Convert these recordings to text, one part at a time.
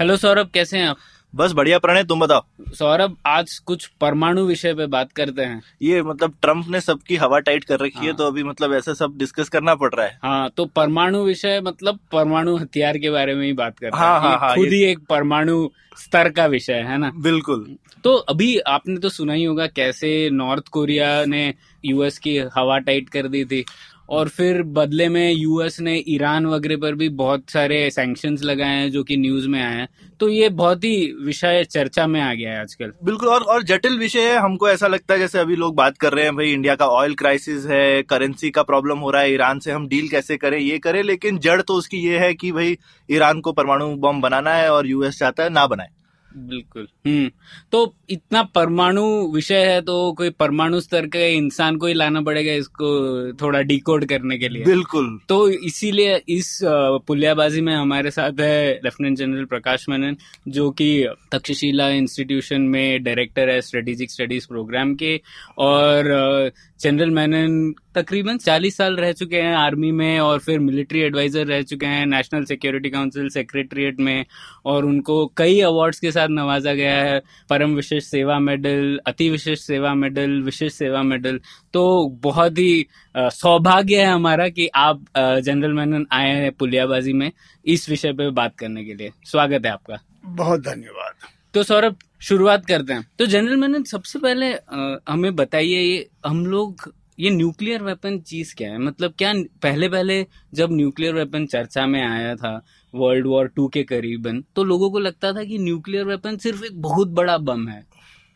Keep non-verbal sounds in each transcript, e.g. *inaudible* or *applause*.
Hello Saurabh कैसे हैं आप? बस बढ़िया प्रणय तुम बताओ? सौरभ आज कुछ परमाणु विषय पे बात करते हैं। ये मतलब ट्रंप ने सबकी हवा टाइट कर रखी हाँ। है। हाँ। तो अभी मतलब ऐसा सब डिस्कस करना पड़ रहा है। हाँ तो परमाणु विषय मतलब परमाणु हथियार के बारे में ही बात करते हाँ, हैं हाँ, ये हाँ, खुद ही एक परमाणु स्तर का विषय है ना? बिल्कुल। तो अभी आपने तो सुना ही होगा कैसे नॉर्थ कोरिया ने यूएस की हवा टाइट कर दी थी। और फिर बदले में यूएस ने ईरान वगैरह पर भी बहुत सारे सैंक्शंस लगाए हैं जो कि न्यूज़ में आए हैं। तो ये बहुत ही विषय चर्चा में आ गया है आजकल। बिल्कुल, और और जटिल विषय है। हमको ऐसा लगता है जैसे अभी लोग बात कर रहे हैं, भाई इंडिया का ऑयल क्राइसिस है करेंसी का प्रॉब्लम हो रहा है ईरान से हम डील कैसे करें, ये करें, लेकिन जड़ तो उसकी ये है कि भाई ईरान को परमाणु बम बनाना है और यूएस चाहता है ना बनाए। बिल्कुल। हम्म तो इतना परमाणु विषय है तो कोई परमाणु स्तर के इंसान को ही लाना पड़ेगा इसको थोड़ा डिकोड करने के लिए। बिल्कुल। तो इसीलिए इस पुलियाबाजी में हमारे साथ है लेफ्टिनेंट जनरल प्रकाश मेनन जो कि तक्षशिला इंस्टीट्यूशन में डायरेक्टर है स्ट्रेटेजिक स्टडीज़ प्रोग्राम के और जनरल मेनन तकरीबन 40 साल रह चुके हैं आर्मी में और फिर मिलिट्री एडवाइजर रह चुके हैं नेशनल सिक्योरिटी काउंसिल सेक्रेटरीट में और उनको कई अवार्ड्स के साथ नवाजा गया है। परम विशेष सेवा मेडल अति विशेष सेवा मेडल विशेष सेवा मेडल तो बहुत ही सौभाग्य है हमारा कि आप जनरल मैनन आए हैं पुलियाबाजी में इस विषय पर बात करने के लिए। स्वागत है आपका। बहुत धन्यवाद। तो सौरभ शुरुआत करते हैं। तो जनरल मेनन सबसे पहले अ, हमें बताइए ये हम लोग ये न्यूक्लियर वेपन चीज़ क्या है? मतलब क्या पहले पहले जब न्यूक्लियर वेपन चर्चा में आया था वर्ल्ड वॉर टू के करीबन तो लोगों को लगता था कि न्यूक्लियर वेपन सिर्फ़ एक बहुत बड़ा बम है।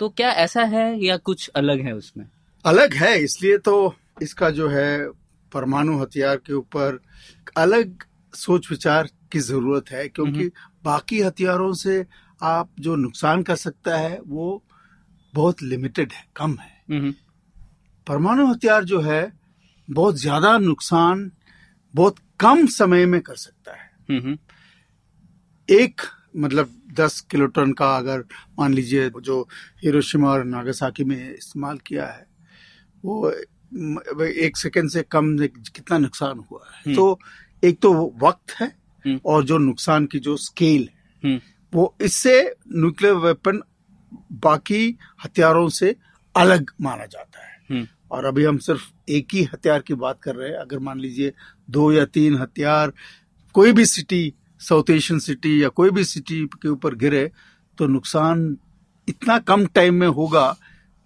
तो क्या ऐसा है या कुछ अलग है उसमें? अलग है इसलिए तो इसका जो है परमाणु हथियार के ऊपर अलग सोच विचार की ज़रूरत है क्योंकि बाकी हथियारों से आप जो नुकसान कर सकता है वो बहुत लिमिटेड है कम है। हम्म, परमाणु हथियार जो है बहुत ज़्यादा नुकसान बहुत कम समय में कर सकता है। हम्म, एक मतलब दस किलोटन का अगर मान लीजिए जो हिरोशिमा और नागासाकी में इस्तेमाल किया है वो एक सेकंड से कम कितना नुकसान हुआ है। हम्म। तो एक तो वक्त है हम्म। और जो नुकसान की जो स्केल है हम्म, वो इससे न्यूक्लियर वेपन बाकी हथियारों से अलग माना जाता है। हम्म, और अभी हम सिर्फ़ एक ही हथियार की बात कर रहे हैं। अगर मान लीजिए दो या तीन हथियार कोई भी सिटी साउथ एशियन सिटी या कोई भी सिटी के ऊपर गिरे तो नुकसान इतना कम टाइम में होगा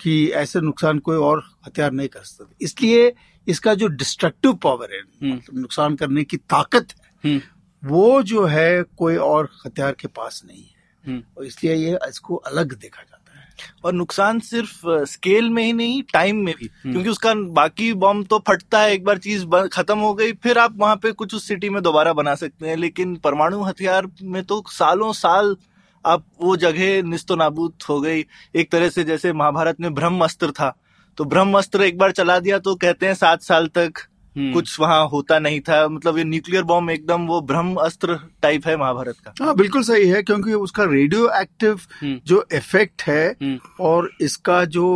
कि ऐसे नुकसान कोई और हथियार नहीं कर सकते। इसलिए इसका जो डिस्ट्रक्टिव पावर है हम्म। मतलब नुकसान करने की ताकत है हम्म, वो जो है कोई और हथियार के पास नहीं है। हम्म, और इसलिए ये इसको अलग देखा जाता है। और नुकसान सिर्फ़ स्केल में ही नहीं टाइम में भी। क्योंकि उसका बाकी बॉम्ब तो फटता है एक बार चीज़ खत्म हो गई फिर आप वहाँ पे कुछ उस सिटी में दोबारा बना सकते हैं। लेकिन परमाणु हथियार में तो सालों साल आप वो जगह निस्तो नाबूद हो गई। एक तरह से जैसे महाभारत में ब्रह्म अस्त्र था। तो ब्रह्म अस्त्र एक बार चला दिया तो कहते हैं सात साल तक हम्म। कुछ वहाँ होता नहीं था। मतलब ये न्यूक्लियर बॉम्ब एकदम वो ब्रह्म अस्त्र टाइप है महाभारत का। हाँ बिल्कुल सही है क्योंकि उसका रेडियो एक्टिव हम्म। जो इफ़ेक्ट है हम्म। और इसका जो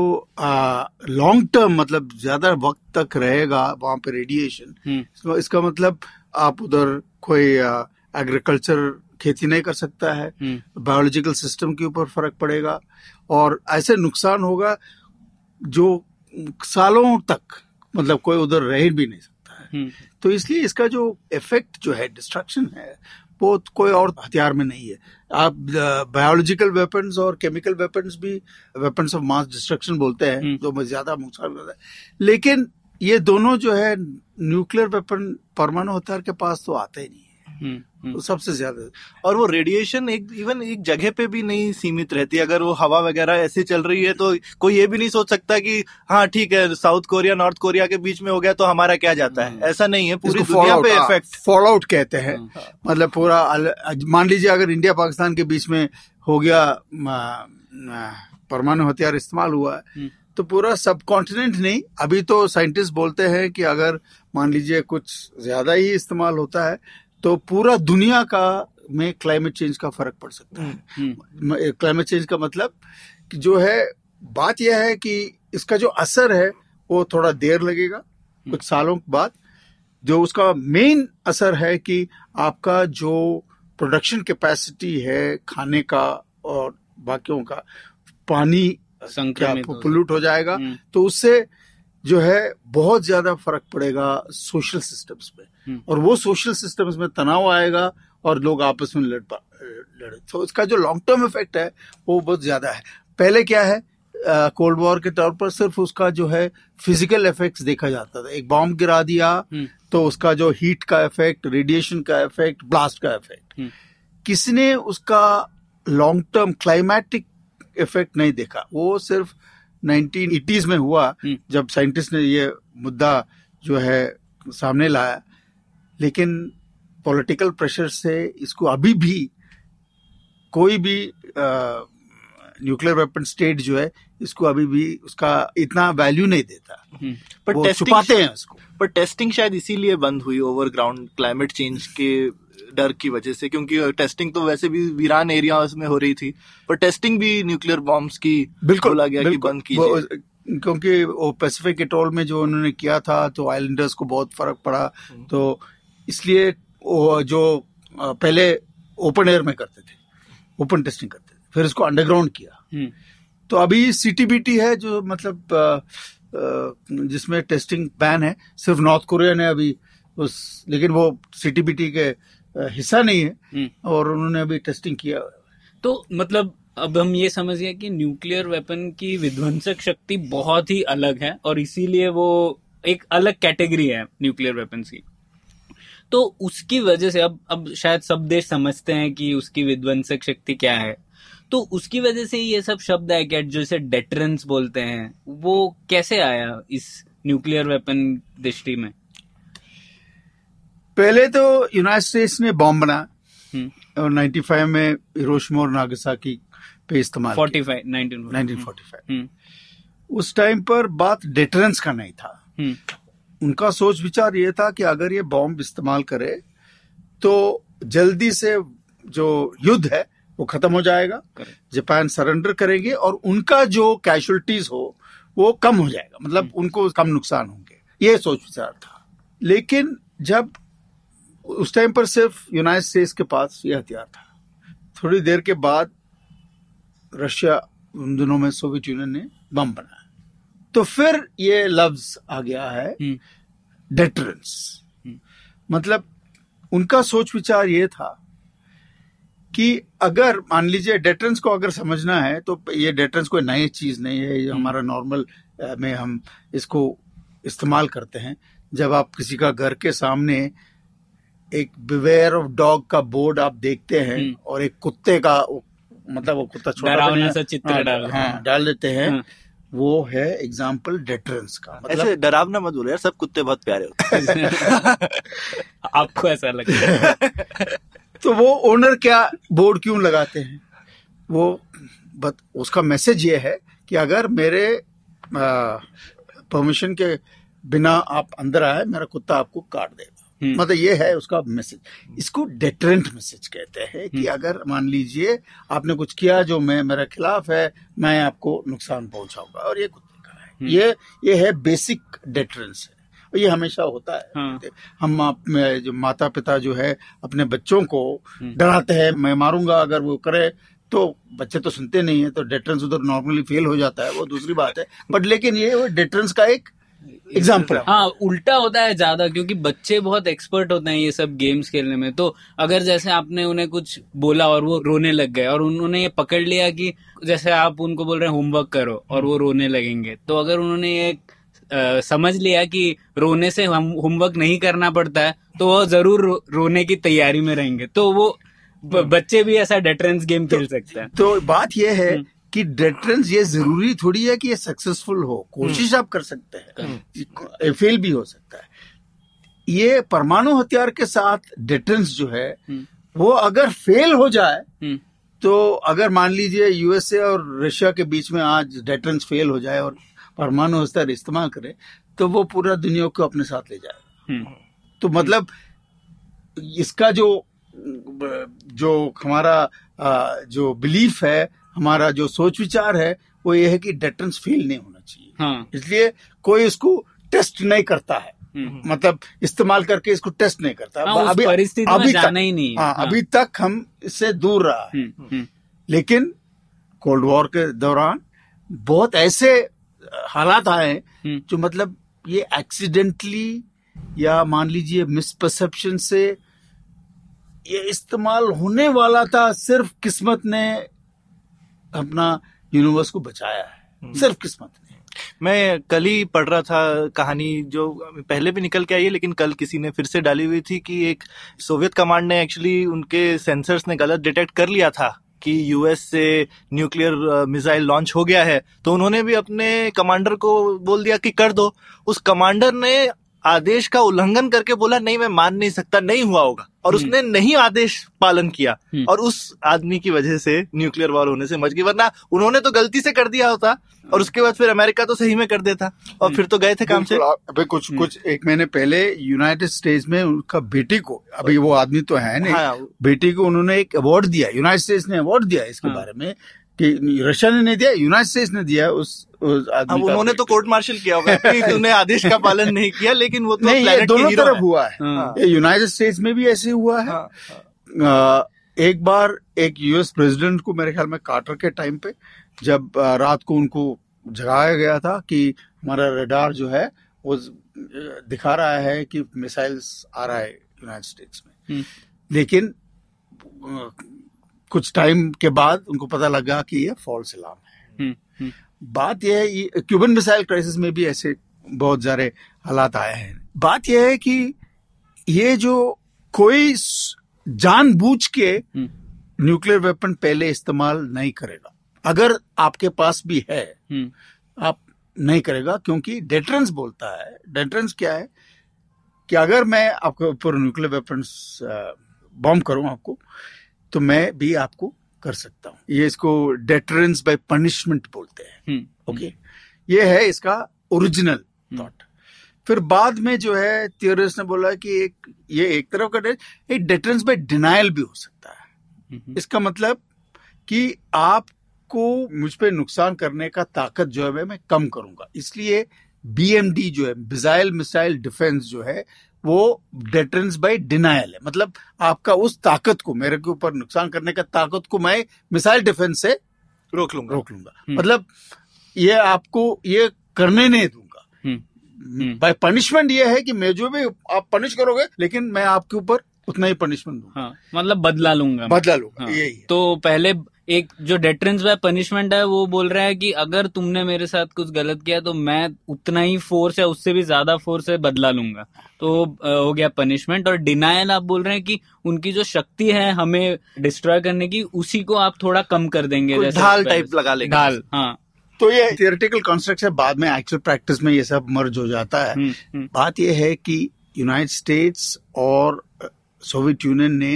लॉन्ग टर्म मतलब ज़्यादा वक्त तक रहेगा वहाँ पे रेडिएशन हम्म, तो इसका मतलब आप उधर कोई एग्रीकल्चर खेती नहीं कर सकता है। हम्म, बायोलॉजिकल सिस्टम के ऊपर फ़र्क पड़ेगा और ऐसे नुकसान होगा जो सालों तक मतलब कोई उधर रह भी नहीं सकता है। हम्म, तो इसलिए इसका जो इफ़ेक्ट जो है डिस्ट्रक्शन है वो कोई और हथियार में नहीं है। आप बायोलॉजिकल वेपन्स और केमिकल वेपन्स भी वेपन्स ऑफ़ मास डिस्ट्रक्शन बोलते हैं हम्म। जो ज़्यादा नुकसान करता है। लेकिन ये दोनों जो है न्यूक्लियर वेपन परमाणु हथियार के पास तो आते ही नहीं है। हम्म, तो सबसे ज़्यादा। और वो रेडिएशन एक इवन एक जगह पे भी नहीं सीमित रहती। अगर वो हवा वगैरह ऐसे चल रही है तो कोई ये भी नहीं सोच सकता कि हाँ ठीक है साउथ कोरिया नॉर्थ कोरिया के बीच में हो गया तो हमारा क्या जाता है? ऐसा नहीं है। पूरी दुनिया पे इफ़ेक्ट इफ़ेक्ट आउट कहते हैं। हाँ। मतलब पूरा मान लीजिए अगर इंडिया पाकिस्तान के बीच में हो गया परमाणु हथियार इस्तेमाल हुआ है हम्म। तो पूरा सब कॉन्टिनेंट नहीं। अभी तो साइंटिस्ट बोलते हैं कि अगर मान लीजिए कुछ ज़्यादा ही इस्तेमाल होता है तो पूरा दुनिया का में क्लाइमेट चेंज का फ़र्क पड़ सकता है हम्म, क्लाइमेट चेंज का मतलब कि जो है बात यह है कि इसका जो असर है वो थोड़ा देर लगेगा कुछ सालों बाद जो उसका मेन असर है कि आपका जो प्रोडक्शन कैपेसिटी है खाने का और बाकियों का पानी संक्रमित पोल्यूट हो जाएगा हम्म। तो उससे जो है बहुत ज़्यादा फ़र्क पड़ेगा सोशल सिस्टम्स में हम्म। और वो सोशल सिस्टम्स में तनाव आएगा और लोग आपस में लड़ पा- लड़े तो इसका जो लॉन्ग टर्म इफ़ेक्ट है वो बहुत ज़्यादा है पहले क्या है कोल्ड वॉर के तौर पर सिर्फ़ उसका जो है फ़िज़िकल इफेक्ट्स देखा जाता था एक बॉम्ब गिरा दिया हम्म। तो उसका जो हीट का इफ़ेक्ट रेडिएशन का इफ़ेक्ट ब्लास्ट का इफ़ेक्ट हम्म। किसने उसका लॉन्ग टर्म क्लाइमेटिक इफ़ेक्ट नहीं देखा वो सिर्फ़ 1980s में हुआ हम्म। जब साइंटिस्ट ने ये मुद्दा जो है सामने लाया लेकिन पॉलिटिकल प्रेशर से इसको अभी भी कोई भी न्यूक्लियर वेपन स्टेट जो है इसको अभी भी उसका इतना वैल्यू नहीं देता। हम्म, पर टेस्टिंग छुपाते हैं उसको। पर टेस्टिंग शायद इसीलिए बंद हुई ओवर ग्राउंड क्लाइमेट चेंज के डर की वजह से क्योंकि टेस्टिंग तो वैसे भी वीरान एरिया में हो रही थी पर टेस्टिंग भी न्यूक्लियर बॉम्ब्स की बिल्कुल बोला गया बिल्कुल, कि बंद की क्योंकि वो पैसिफिक एटोल में जो उन्होंने किया था तो आइलैंडर्स को बहुत फ़र्क पड़ा। हम्म। तो इसलिए जो पहले ओपन एयर में करते थे ओपन टेस्टिंग करते थे फिर इसको अंडरग्राउंड किया। हम्म, तो अभी सीटीबीटी है जो मतलब जिसमें टेस्टिंग बैन है सिर्फ़ नॉर्थ कोरिया ने अभी उस लेकिन वो सीटीबीटी के हिस्सा नहीं है। हम्म। और उन्होंने अभी टेस्टिंग किया। तो मतलब अब हम ये समझ गए कि न्यूक्लियर वेपन की विध्वंसक शक्ति बहुत ही अलग है और इसीलिए वो एक अलग कैटेगरी है न्यूक्लियर वेपन्स की। तो उसकी वजह से अब अब शायद सब देश समझते हैं कि उसकी विध्वंसक शक्ति क्या है। तो उसकी वजह से ये सब शब्द आए क्या जैसे डेटरेंस बोलते हैं वो कैसे आया इस न्यूक्लियर वेपन दृष्टि में? पहले तो यूनाइटेड स्टेट्स ने बॉम्ब बनाया हम्म, और 95 में हिरोशिमा और नागासाकी पे इस्तेमाल किया। 45 1945 1945 हम्म, उस टाइम पर बात डेटरेंस का नहीं था। हम्म, उनका सोच विचार ये था कि अगर ये बॉम्ब इस्तेमाल करे तो जल्दी से जो युद्ध है वो खत्म हो जाएगा। जापान सरेंडर करेंगे और उनका जो कैजुअलिटीज हो वो कम हो जाएगा। मतलब उनको कम नुकसान होंगे। ये सोच विचार था। लेकिन जब उस टाइम पर सिर्फ़ यूनाइटेड स्टेट्स के पास ये हथियार था। थोड़ी देर के बाद रशिया उन दिनों में सोवियत यूनियन ने बम बनाया। तो फिर ये लफ्ज आ गया है हम्म, डेटरेंस मतलब उनका सोच विचार ये था कि अगर मान लीजिए डेटरेंस को अगर समझना है तो ये डेटरेंस कोई नई चीज़ नहीं है ये हमारा नॉर्मल में हम इसको इस्तेमाल करते हैं। जब आप किसी का घर के सामने एक बिवेयर ऑफ़ डॉग का बोर्ड आप देखते हैं हम्म। और एक कुत्ते का मतलब वो कुत्ता छोटा सा चित्र हाँ, डाल- हाँ, डाल देते हैं हाँ। वो है एग्ज़ाम्पल डेटरेंस का। मतलब ऐसे डरावना मत बोलो यार सब कुत्ते बहुत प्यारे होते हैं। *laughs* आपको ऐसा लगता है। *laughs* तो वो ओनर क्या बोर्ड क्यों लगाते हैं? वो बत, उसका मैसेज ये है कि अगर मेरे परमिशन के बिना आप अंदर आए मेरा कुत्ता आपको काट देगा। मतलब ये है उसका मैसेज इसको डेटरेंट मैसेज कहते हैं कि अगर मान लीजिए आपने कुछ किया जो मैं मेरे खिलाफ है मैं आपको नुकसान पहुंचाऊँगा। और ये कुत्ते का है। ये ये है बेसिक डेटरेंस है। ये हमेशा होता है। हाँ। हम आप में जो माता पिता जो है अपने बच्चों को डराते हैं मैं मारूँगा अगर वो करे तो बच्चे तो सुनते नहीं है तो डेटरेंस उधर नॉर्मली फेल हो जाता है वो दूसरी बात है। *laughs* बट लेकिन ये वो डेटरेंस का एक एग्ज़ाम्पल हाँ उल्टा होता है ज़्यादा क्योंकि बच्चे बहुत एक्सपर्ट होते हैं ये सब गेम्स खेलने में। तो अगर जैसे आपने उन्हें कुछ बोला और वो रोने लग गए और उन्होंने ये पकड़ लिया कि जैसे आप उनको बोल रहे हैं होमवर्क करो और वो रोने लगेंगे। तो अगर उन्होंने ये समझ लिया कि रोने से हम होमवर्क नहीं करना पड़ता है तो वो ज़रूर रो, रोने की तैयारी में रहेंगे। तो वो ब- बच्चे भी ऐसा डेटरेंस गेम खेल सकते हैं। तो बात यह है हम्म। कि डेटरेंस ये ज़रूरी थोड़ी है कि ये सक्सेसफुल हो। कोशिश आप कर सकते हैं। फेल भी हो सकता है। ये परमाणु हथियार के साथ डेटरेंस जो है हम्म। वो अगर फेल हो जाए हम्म, तो अगर मान लीजिए यूएसए और रशिया के बीच में आज डेटरेंस फेल हो जाए और परमाणु हथियार इस्तेमाल करे तो वो पूरा दुनिया को अपने साथ ले जाए। हम्म, तो मतलब इसका जो जो हमारा जो बिलीफ है हमारा जो सोच विचार है वो ये है कि डेटरेंस फेल नहीं होना चाहिए। हाँ। इसलिए कोई इसको टेस्ट नहीं करता है। हम्म, मतलब इस्तेमाल करके इसको टेस्ट नहीं करता। हाँ, उस परिस्थिति में जाना ही नहीं हाँ, हाँ। अभी तक हम इससे दूर रहा है। हम्म, हम्म, लेकिन कोल्ड वॉर के दौरान बहुत ऐसे हालात आए। जो मतलब ये एक्सीडेंटली या मान लीजिए मिसपरसेप्शन से ये इस्तेमाल होने वाला था सिर्फ़ किस्मत ने अपना यूनिवर्स को बचाया है। सिर्फ़ किस्मत ने। मैं कल ही पढ़ रहा था कहानी जो पहले भी निकल के आई है लेकिन कल किसी ने फिर से डाली हुई थी कि एक सोवियत कमांड ने एक्चुअली उनके सेंसर्स ने गलत डिटेक्ट कर लिया था कि यूएस से न्यूक्लियर मिसाइल लॉन्च हो गया है। तो उन्होंने भी अपने कमांडर को बोल दिया कि कर दो। उस कमांडर ने आदेश का उल्लंघन करके बोला नहीं मैं मान नहीं सकता नहीं हुआ होगा और हम्म। उसने नहीं आदेश पालन किया हम्म। और उस आदमी की वजह से न्यूक्लियर वॉर होने से मच गई वरना उन्होंने तो गलती से कर दिया होता और उसके बाद फिर अमेरिका तो सही में कर देता और फिर तो गए थे काम से बिल्कुल, आप- अभी कुछ कुछ एक महीने पहले यूनाइटेड स्टेट्स में उनका बेटी को अभी वो आदमी तो है नहीं हाँ। बेटी को उन्होंने एक अवार्ड दिया यूनाइटेड स्टेट्स ने अवार्ड दिया इसके हाँ। बारे में कि रशिया ने नहीं दिया यूनाइटेड स्टेट्स ने दिया उस, अब उन्होंने तो कोर्ट मार्शल किया होगा कि तूने आदेश का पालन नहीं किया लेकिन वो तो नहीं ये दोनों तरफ़ हैं। हुआ है। हाँ। ये यूनाइटेड स्टेट्स में भी ऐसे हुआ है। हाँ, अ, एक बार एक यूएस प्रेसिडेंट को मेरे ख्याल में कार्टर के टाइम पे जब रात को उनको जगाया गया था कि हमारा रडार जो है वो दिखा रहा है कि मिसाइल्स आ रहा है यूनाइटेड स्टेट्स में। हम्म। लेकिन कुछ टाइम के बाद उनको पता लगा कि ये फॉल्स अलार्म है। हम्म, हम्म, बात यह है क्यूबन मिसाइल क्राइसिस में भी ऐसे बहुत सारे हालात आए हैं। बात यह है कि ये जो कोई जानबूझ के हम्म, न्यूक्लियर वेपन पहले इस्तेमाल नहीं करेगा। अगर आपके पास भी है हम्म, आप नहीं करेगा क्योंकि डेटरेंस बोलता है। डेटरेंस क्या है कि अगर मैं आपके ऊपर न्यूक्लियर वेपन्स बॉम्ब करूँ आपको तो मैं भी आपको कर सकता हूँ। ये इसको डेटरेंस बाय पनिशमेंट बोलते हैं। हम्म, ओके ये है इसका ओरिजिनल थॉट फिर बाद में जो है थियोरिस्ट ने बोला कि एक ये एक तरफ़ का एक डेटरेंस बाय डिनाइल भी हो सकता है। हम्म, इसका मतलब कि आपको मुझ पर नुकसान करने का ताकत जो है मैं- मैं कम करूँगा। इसलिए बीएमडी जो है मिसाइल मिसाइल डिफेंस जो है वो डेटरेंस बाय डिनायल है। मतलब आपका उस ताकत को मेरे के ऊपर नुकसान करने का ताकत को मैं मिसाइल डिफेंस से रोक लूँगा। रोक लूँगा। हम्म। मतलब ये आपको ये करने नहीं दूँगा। हम्म, हम्म। बाय पनिशमेंट ये है कि मैं जो भी आप पनिश करोगे लेकिन मैं आपके ऊपर उतना ही पनिशमेंट दूँगा। हाँ मतलब बदला लूँगा बदला लूँगा हाँ, यही तो पहले एक जो डेटरेंस बाय पनिशमेंट है वो बोल रहा है कि अगर तुमने मेरे साथ कुछ गलत किया तो मैं उतना ही फोर्स या उससे भी ज़्यादा फोर्स से बदला लूँगा। तो हो गया पनिशमेंट और डिनायल आप बोल रहे हैं कि उनकी जो शक्ति है हमें डिस्ट्रॉय करने की उसी को आप थोड़ा कम कर देंगे जैसे ढाल टाइप लगा लेंगे। ढाल हाँ। तो ये थियोरेटिकल कॉन्स्ट्रक्ट है बाद में एक्चुअल प्रैक्टिस में ये सब मर्ज हो जाता है। हम्म, हम्म, बात यह है कि यूनाइटेड स्टेट्स और सोवियत यूनियन ने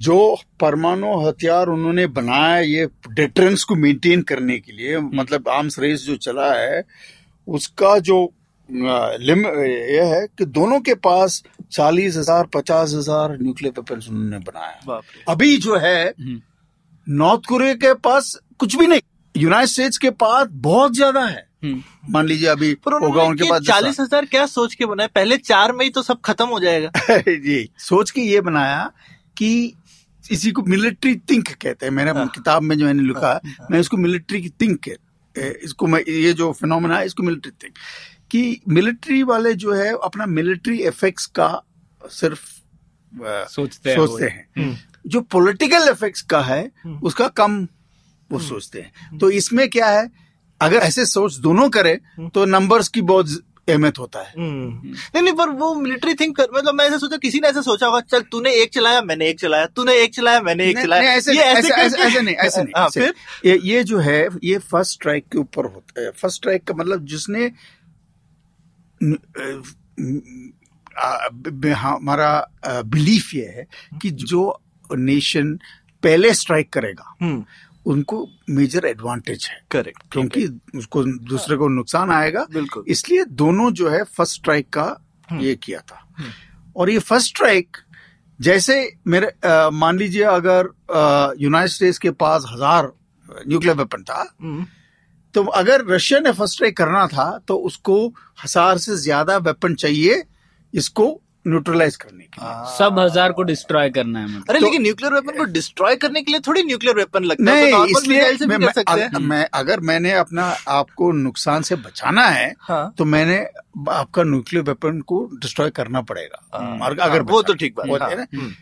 जो परमाणु हथियार उन्होंने बनाया ये डेटरेंस को मेंटेन करने के लिए मतलब आर्म्स रेस जो चला है उसका जो लिम ये है कि दोनों के पास चालीस हज़ार पचास हज़ार न्यूक्लियर वेपन्स उन्होंने बनाया अभी जो है हम्म, नॉर्थ कोरिया के पास कुछ भी नहीं यूनाइटेड स्टेट्स के पास बहुत ज़्यादा है। हम्म, मान लीजिए अभी होगा उनके पास चालीस हज़ार क्या सोच के बनाया पहले चार में ही तो सब खत्म हो जाएगा। *laughs* जी सोच के ये बनाया कि इसी को मिलिट्री थिंक कहते हैं। मैंने हाँ। किताब में जो मैंने लिखा मैं इसको मिलिट्री की थिंक इसको मैं ये जो फिनोमेना है इसको मिलिट्री थिंक कि मिलिट्री वाले जो है अपना मिलिट्री इफेक्ट्स का सिर्फ़ अ, सोचते हैं सोचते हैं। जो पॉलिटिकल इफेक्ट्स का है हम्म। उसका कम वो सोचते हैं। तो इसमें क्या है अगर ऐसे सोच दोनों करे तो नंबर्स की बहुत अहमियत होता है। हम्म। नहीं नहीं पर वो मिलिट्री थिंक कर मतलब मैं ऐसे सोचा किसी ने ऐसे सोचा होगा चल तूने एक चलाया मैंने एक चलाया तूने एक चलाया मैंने एक चलाया। ऐसे ये ऐसे ऐसे ऐसे नहीं ऐसे नहीं हाँ, फिर? ये जो है ये फ़र्स्ट स्ट्राइक के ऊपर होता है। फ़र्स्ट स्ट्राइक का मतलब जिसने ब- हमारा बिलीफ ये है कि जो। नेशन पहले स्ट्राइक करेगा हम्म। उनको मेजर एडवांटेज है। करेक्ट क्योंकि उसको दूसरे को नुकसान आएगा। बिल्कुल। इसलिए दोनों जो है फ़र्स्ट स्ट्राइक का ये किया था। और ये फ़र्स्ट स्ट्राइक जैसे मेरे मान लीजिए अगर यूनाइटेड स्टेट्स के पास हज़ार न्यूक्लियर वेपन था हम्म, तो अगर रशिया ने फ़र्स्ट स्ट्राइक करना था तो उसको हज़ार से ज़्यादा वेपन चाहिए इसको न्यूट्रलाइज करने के लिए। सब हज़ार को डिस्ट्रॉय करना है मतलब। अरे तो- लेकिन न्यूक्लियर वेपन को डिस्ट्रॉय करने के लिए थोड़ी न्यूक्लियर वेपन लगता है। नहीं तो इसलिए मैं, कर मैं, सकते हैं। मैं अगर मैंने अपना आपको नुकसान से बचाना है हाँ। तो मैंने आपका न्यूक्लियर वेपन को डिस्ट्रॉय करना पड़ेगा। अगर अगर हाँ, वो तो ठीक बात है, है। ना? हाँ, हम्म।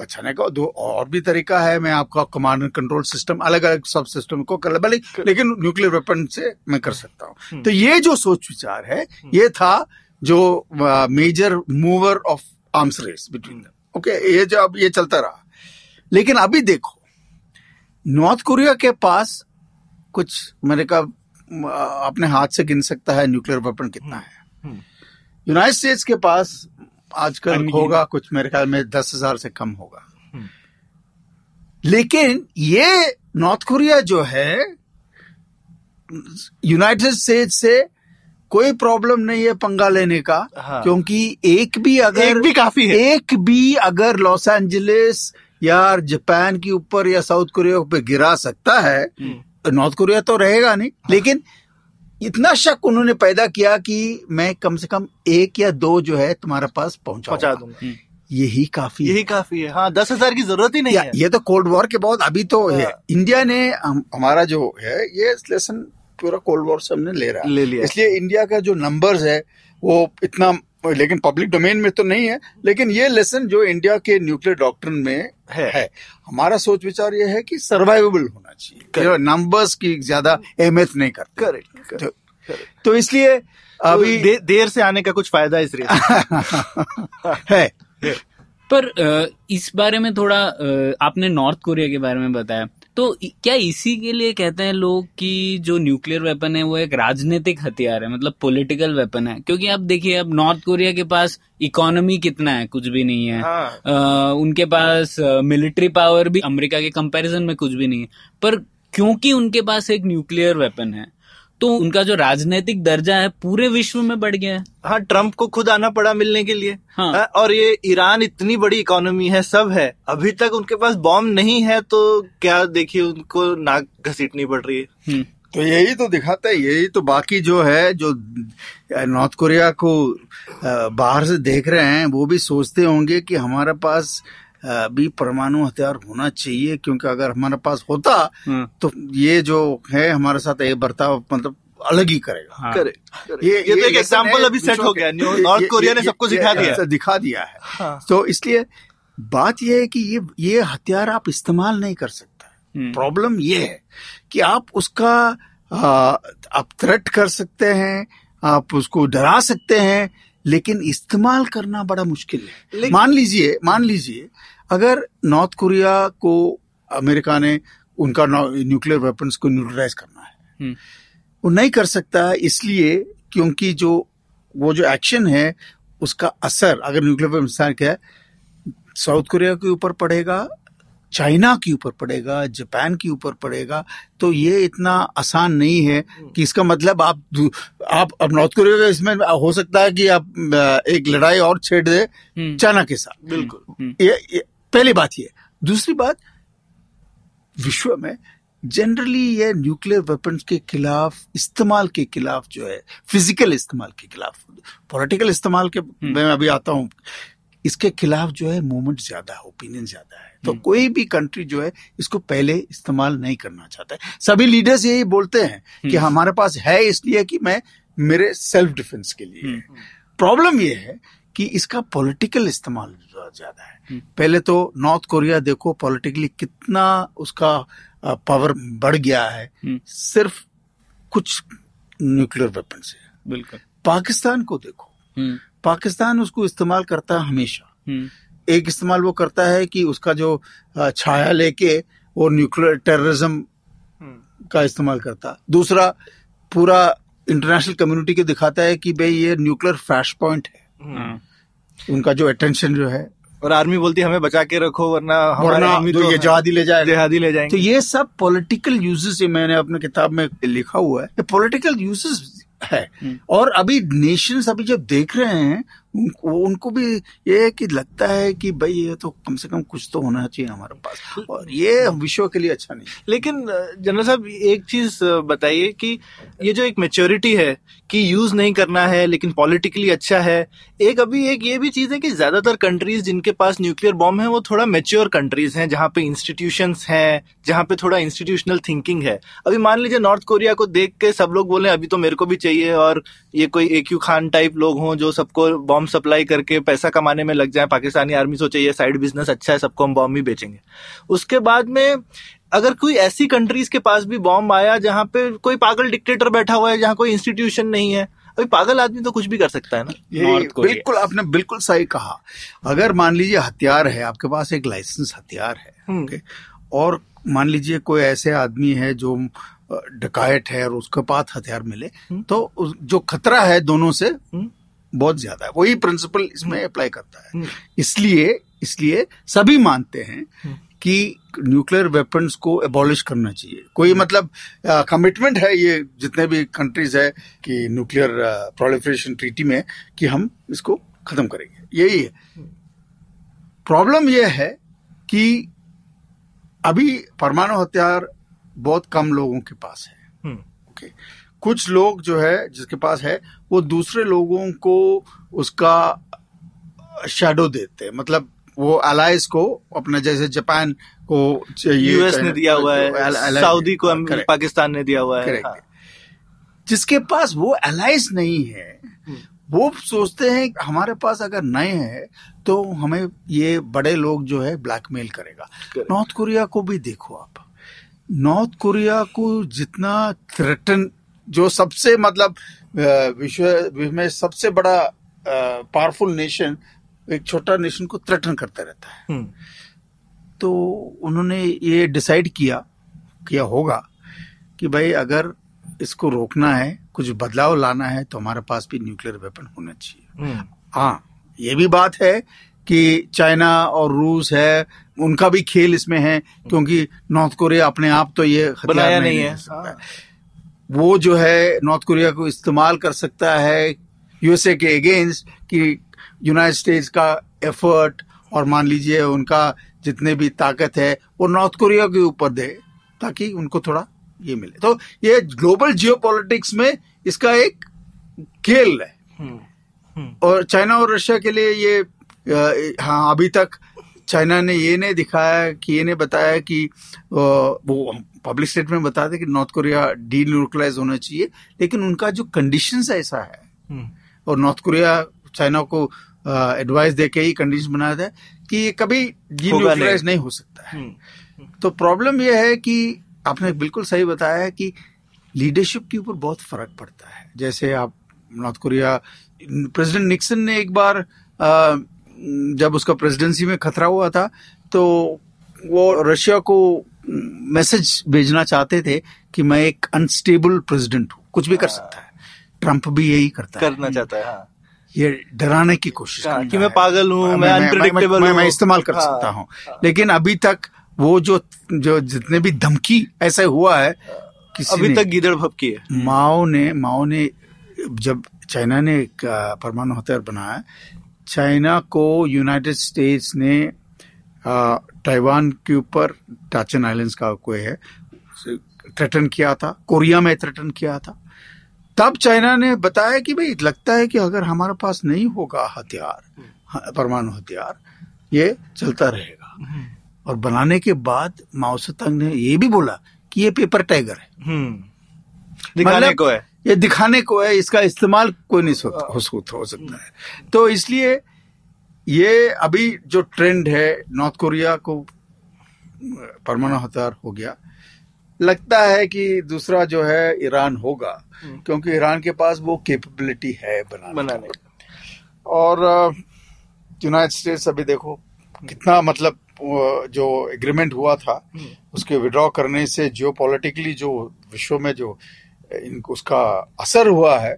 बचाने का दो और भी तरीका है मैं आपका कमांड एंड कंट्रोल सिस्टम अलग अलग सब सिस्टम को कर लेकिन न्यूक्लियर वेपन से मैं कर सकता हम्म। हूँ तो ये जो सोच विचार है ये था जो major mover of arms race between okay ये जो अब ये चलता रहा। लेकिन अभी देखो नॉर्थ कोरिया के पास कुछ मैंने कहा अपने हाथ से गिन सकता है न्यूक्लियर वेपन कितना है। हम्म। यूनाइटेड स्टेट्स के पास आजकल होगा कुछ मेरे ख्याल में दस हज़ार से कम होगा। लेकिन ये नॉर्थ कोरिया जो है यूनाइटेड स्टेट्स से कोई प्रॉब्लम नहीं है पंगा लेने का हाँ। क्योंकि एक भी अगर एक भी काफ़ी है। एक भी अगर लॉस एंजलिस या जापान के ऊपर या साउथ कोरिया पे गिरा सकता है तो नॉर्थ कोरिया तो रहेगा नहीं। हाँ। लेकिन इतना शक उन्होंने पैदा किया कि मैं कम से कम एक या दो जो है तुम्हारे पास पहुँचा पहुँचा दूँगा। यही काफ़ी है। यही काफ़ी है। हाँ दस हज़ार की ज़रूरत ही नहीं है। ये तो कोल्ड वॉर के बाद अभी तो है। हाँ। इंडिया ने हम, हमारा जो है ये लेसन पूरा कोल्ड वॉर से हमने ले रहा है। ले लिया। इसलिए इंडिया का जो नंबर्स है वो इतना लेकिन पब्लिक डोमेन में तो नहीं है लेकिन ये लेसन जो इंडिया के न्यूक्लियर डॉक्टर में है। है हमारा सोच विचार ये है कि सर्वाइवेबल होना चाहिए। नंबर्स की ज़्यादा अहमियत नहीं करते। करेक्ट तो, तो इसलिए अभी दे, देर से आने का कुछ फ़ायदा इस *laughs* है। पर इस बारे में थोड़ा आपने नॉर्थ कोरिया के बारे में बताया। तो क्या इसी के लिए कहते हैं लोग कि जो न्यूक्लियर वेपन है वो एक राजनीतिक हथियार है मतलब पॉलिटिकल वेपन है? क्योंकि अब देखिए अब नॉर्थ कोरिया के पास इकोनॉमी कितना है कुछ भी नहीं है। हाँ। आ, उनके पास मिलिट्री पावर भी अमेरिका के कंपैरिजन में कुछ भी नहीं है। पर क्योंकि उनके पास एक न्यूक्लियर वेपन है तो उनका जो राजनीतिक दर्जा है पूरे विश्व में बढ़ गया है। हाँ ट्रंप को खुद आना पड़ा मिलने के लिए। हाँ। हाँ, और ये ईरान इतनी बड़ी इकोनॉमी है सब है। अभी तक उनके पास बॉम्ब नहीं है तो क्या देखिए उनको नाक घसीटनी पड़ रही है। हम्म, तो यही तो दिखाता है यही तो बाकी जो है जो नॉर्थ कोरिया को बाहर से देख रहे हैं वो भी सोचते होंगे कि हमारे पास भी परमाणु हथियार होना चाहिए क्योंकि अगर हमारे पास होता हाँ, तो ये जो है हमारे साथ ये बर्ताव मतलब अलग ही करेगा हाँ। करे करे। ये, ये ये तो एक एग्ज़ाम्पल अभी सेट हो गया नॉर्थ कोरिया ने सबको सिखा दिया दिखा दिया है हाँ। तो इसलिए बात यह है कि ये ये हथियार आप इस्तेमाल नहीं कर सकते हम्म। प्रॉब्लम ये है कि आप उसका आ, आप थ्रेट कर सकते हैं आप उसको डरा सकते हैं लेकिन इस्तेमाल करना बड़ा मुश्किल है। मान लीजिए मान लीजिए अगर नॉर्थ कोरिया को अमेरिका ने उनका न्यूक्लियर वेपन्स को न्यूट्रलाइज करना है। हम्म, वो नहीं कर सकता इसलिए क्योंकि जो वो जो एक्शन है उसका असर अगर न्यूक्लियर वेपन इस्तेमाल किया है साउथ कोरिया के ऊपर पड़ेगा चाइना के ऊपर पड़ेगा जापान के ऊपर पड़ेगा तो ये इतना आसान नहीं है कि इसका मतलब आप आप अब नॉर्थ कोरिया का इसमें हो सकता है कि आप एक लड़ाई और छेड़ दे हम्म। चाइना के साथ। बिल्कुल। ये, ये पहली बात ये। दूसरी बात विश्व में जनरली ये न्यूक्लियर वेपन्स के खिलाफ इस्तेमाल के खिलाफ जो है फ़िज़िकल इस्तेमाल के खिलाफ पॉलिटिकल इस्तेमाल के मैं अभी आता हूँ इसके खिलाफ जो है मूवमेंट ज़्यादा है ओपिनियन ज़्यादा है। तो कोई भी कंट्री जो है इसको पहले इस्तेमाल नहीं करना चाहता है। सभी लीडर्स यही बोलते हैं कि हमारे पास है इसलिए कि मैं मेरे सेल्फ डिफेंस के लिए। प्रॉब्लम यह है कि इसका पॉलिटिकल इस्तेमाल ज़्यादा है। पहले तो नॉर्थ कोरिया देखो पॉलिटिकली कितना उसका पावर बढ़ गया है। हम्म। सिर्फ़ कुछ न्यूक्लियर वेपन से। बिल्कुल। पाकिस्तान को देखो। हम्म। पाकिस्तान उसको इस्तेमाल करता है हमेशा। हम्म। एक इस्तेमाल वो करता है कि उसका जो छाया लेके वो न्यूक्लियर टेररिज्म का इस्तेमाल करता दूसरा पूरा इंटरनेशनल कम्युनिटी को दिखाता है कि भाई ये न्यूक्लियर फ्लैश पॉइंट है। हाँ। उनका जो अटेंशन जो है। और आर्मी बोलती है हमें बचा के रखो वरना हमारे वरना तो ये जहादी ले जाएगा। जिहादी ले तो ये सब पॉलिटिकल यूजेस ये मैंने अपने किताब में लिखा हुआ है। ये पॉलिटिकल यूजेस है। और अभी नेशंस अभी जब देख रहे हैं उनको उनको भी ये है कि लगता है कि भाई ये तो कम से कम कुछ तो होना चाहिए हमारे पास। और ये विश्व के लिए अच्छा नहीं लेकिन जनरल साहब एक चीज़ बताइए कि ये जो एक मेच्योरिटी है कि यूज़ नहीं करना है लेकिन पॉलिटिकली अच्छा है एक अभी एक ये भी चीज़ है कि ज़्यादातर कंट्रीज़ जिनके पास न्यूक्लियर बॉम्ब है वो थोड़ा मेच्योर कंट्रीज़ हैं जहाँ पे इंस्टीट्यूशन हैं जहाँ पे थोड़ा इंस्टीट्यूशनल थिंकिंग है। अभी मान लीजिए नॉर्थ कोरिया को देख के सब लोग बोले अभी तो मेरे को भी चाहिए और ये कोई ए खान टाइप लोग हों जो सबको बॉम्ब सप्लाई करके पैसा कमाने में लग जाए पाकिस्तानी आर्मी सोचे ये साइड बिज़नेस अच्छा है सबको हम बॉम्ब ही बेचेंगे। उसके बाद में अगर कोई ऐसी कंट्रीज़ के पास भी बॉम्ब आया जहाँ पे कोई पागल डिक्टेटर बैठा हुआ है जहाँ कोई इंस्टीट्यूशन नहीं है अभी पागल आदमी तो कुछ भी कर सकता है ना? ये बिल्कुल आपने बिल्कुल सही कहा। अगर मान लीजिए हथियार है आपके पास एक लाइसेंस हथियार है हम्म। और मान लीजिए कोई ऐसे आदमी है जो डकायत है और उसके पास हथियार मिले तो जो खतरा है दोनों से हम्म। बहुत ज़्यादा है। वही प्रिंसिपल इसमें अप्लाई करता है। इसलिए इसलिए सभी मानते हैं कि न्यूक्लियर वेपन्स को एबॉलिश करना चाहिए। कोई मतलब कमिटमेंट है ये जितने भी कंट्रीज़ है कि न्यूक्लियर प्रोलिफरेशन ट्रीटी में कि हम इसको खत्म करेंगे। यही है। प्रॉब्लम यह है कि अभी परमाणु हथियार बहुत कम लोगों के पास है। हम्म। ओके कुछ लोग जो है जिसके पास है वो दूसरे लोगों को उसका शेडो देते हैं। मतलब वो अलाइज को अपना जैसे जापान को यूएस ने दिया हुआ है सऊदी को पाकिस्तान ने दिया हुआ है हाँ। जिसके पास वो अलाइज नहीं है वो सोचते हैं हमारे पास अगर नए है तो हमें ये बड़े लोग जो है ब्लैकमेल करेगा। नॉर्थ कोरिया को भी देखो आप। नॉर्थ कोरिया को जितना थ्रेटन जो सबसे मतलब विश्व में सबसे बड़ा पावरफुल नेशन एक छोटा नेशन को थ्रेटन करता रहता है हम्म। तो उन्होंने ये डिसाइड किया किया होगा कि भाई अगर इसको रोकना है कुछ बदलाव लाना है तो हमारे पास भी न्यूक्लियर वेपन होना चाहिए हम्म। हाँ ये भी बात है कि चाइना और रूस है उनका भी खेल इसमें है क्योंकि नॉर्थ कोरिया अपने आप तो ये बनाया नहीं है। वो जो है नॉर्थ कोरिया को इस्तेमाल कर सकता है यूएसए के अगेंस्ट कि यूनाइटेड स्टेट्स का एफर्ट और मान लीजिए उनका जितने भी ताकत है वो नॉर्थ कोरिया के ऊपर दे ताकि उनको थोड़ा ये मिले तो ये ग्लोबल जियोपॉलिटिक्स में इसका एक खेल है हम्म। और चाइना और रशिया के लिए ये हाँ अभी तक चाइना ने ये नहीं दिखाया कि ये नहीं बताया कि वो पब्लिक स्टेटमेंट बताते कि नॉर्थ कोरिया डी न्यूक्लियराइज होना चाहिए लेकिन उनका जो कंडीशंस ऐसा है हम्म। और नॉर्थ कोरिया चाइना को एडवाइस दे के ही कंडीशन बनाया था कि ये कभी डी होगा न्यूक्लियराइज नहीं। हो सकता है हम्म। तो प्रॉब्लम यह है कि आपने बिल्कुल सही बताया है कि लीडरशिप के ऊपर बहुत फ़र्क पड़ता है जैसे आप नॉर्थ कोरिया प्रेसिडेंट निक्सन ने एक बार जब उसका प्रेसिडेंसी में खतरा हुआ था तो वो रशिया को मैसेज भेजना चाहते थे कि मैं एक अनस्टेबल प्रेसिडेंट हूँ। कुछ भी कर सकता है। ट्रंप भी यही करता है। करना चाहता है हाँ। ये डराने की कोशिश हाँ, कि मैं पागल हूँ, मैं unpredictable मैं, हूँ। मैं इस्तेमाल कर हाँ, सकता हूँ। हाँ, लेकिन अभी तक वो जो जो जितने भी धमकी ऐसे हुआ है किसी अभी तक गीदड़ भपकी है। माओ ने माओ ने जब चाइना ने परमाणु हथियार बनाया चाइना को यूनाइटेड स्टेट्स ने ताइवान के ऊपर टाचन आइलैंड्स का कोई है थ्रेटन किया था कोरिया में थ्रेटन किया था। तब चाइना ने बताया कि भाई लगता है कि अगर हमारे पास नहीं होगा हथियार परमाणु हथियार ये चलता रहेगा। और बनाने के बाद माओ से तंग ने ये भी बोला कि ये पेपर टाइगर है। हम्म। दिखाने मतलब को है। ये दिखाने को है इसका इस्तेमाल कोई नहीं हो, हो सकता है। तो इसलिए ये अभी जो ट्रेंड है नॉर्थ कोरिया को परमाणु हथियार हो गया। लगता है कि दूसरा जो है ईरान होगा क्योंकि ईरान के पास वो कैपेबिलिटी है बनाने बनाने और यूनाइटेड स्टेट्स अभी देखो कितना मतलब जो एग्रीमेंट हुआ था उसके विड्रॉ करने से जियो जो विश्व में जो इनको उसका असर हुआ है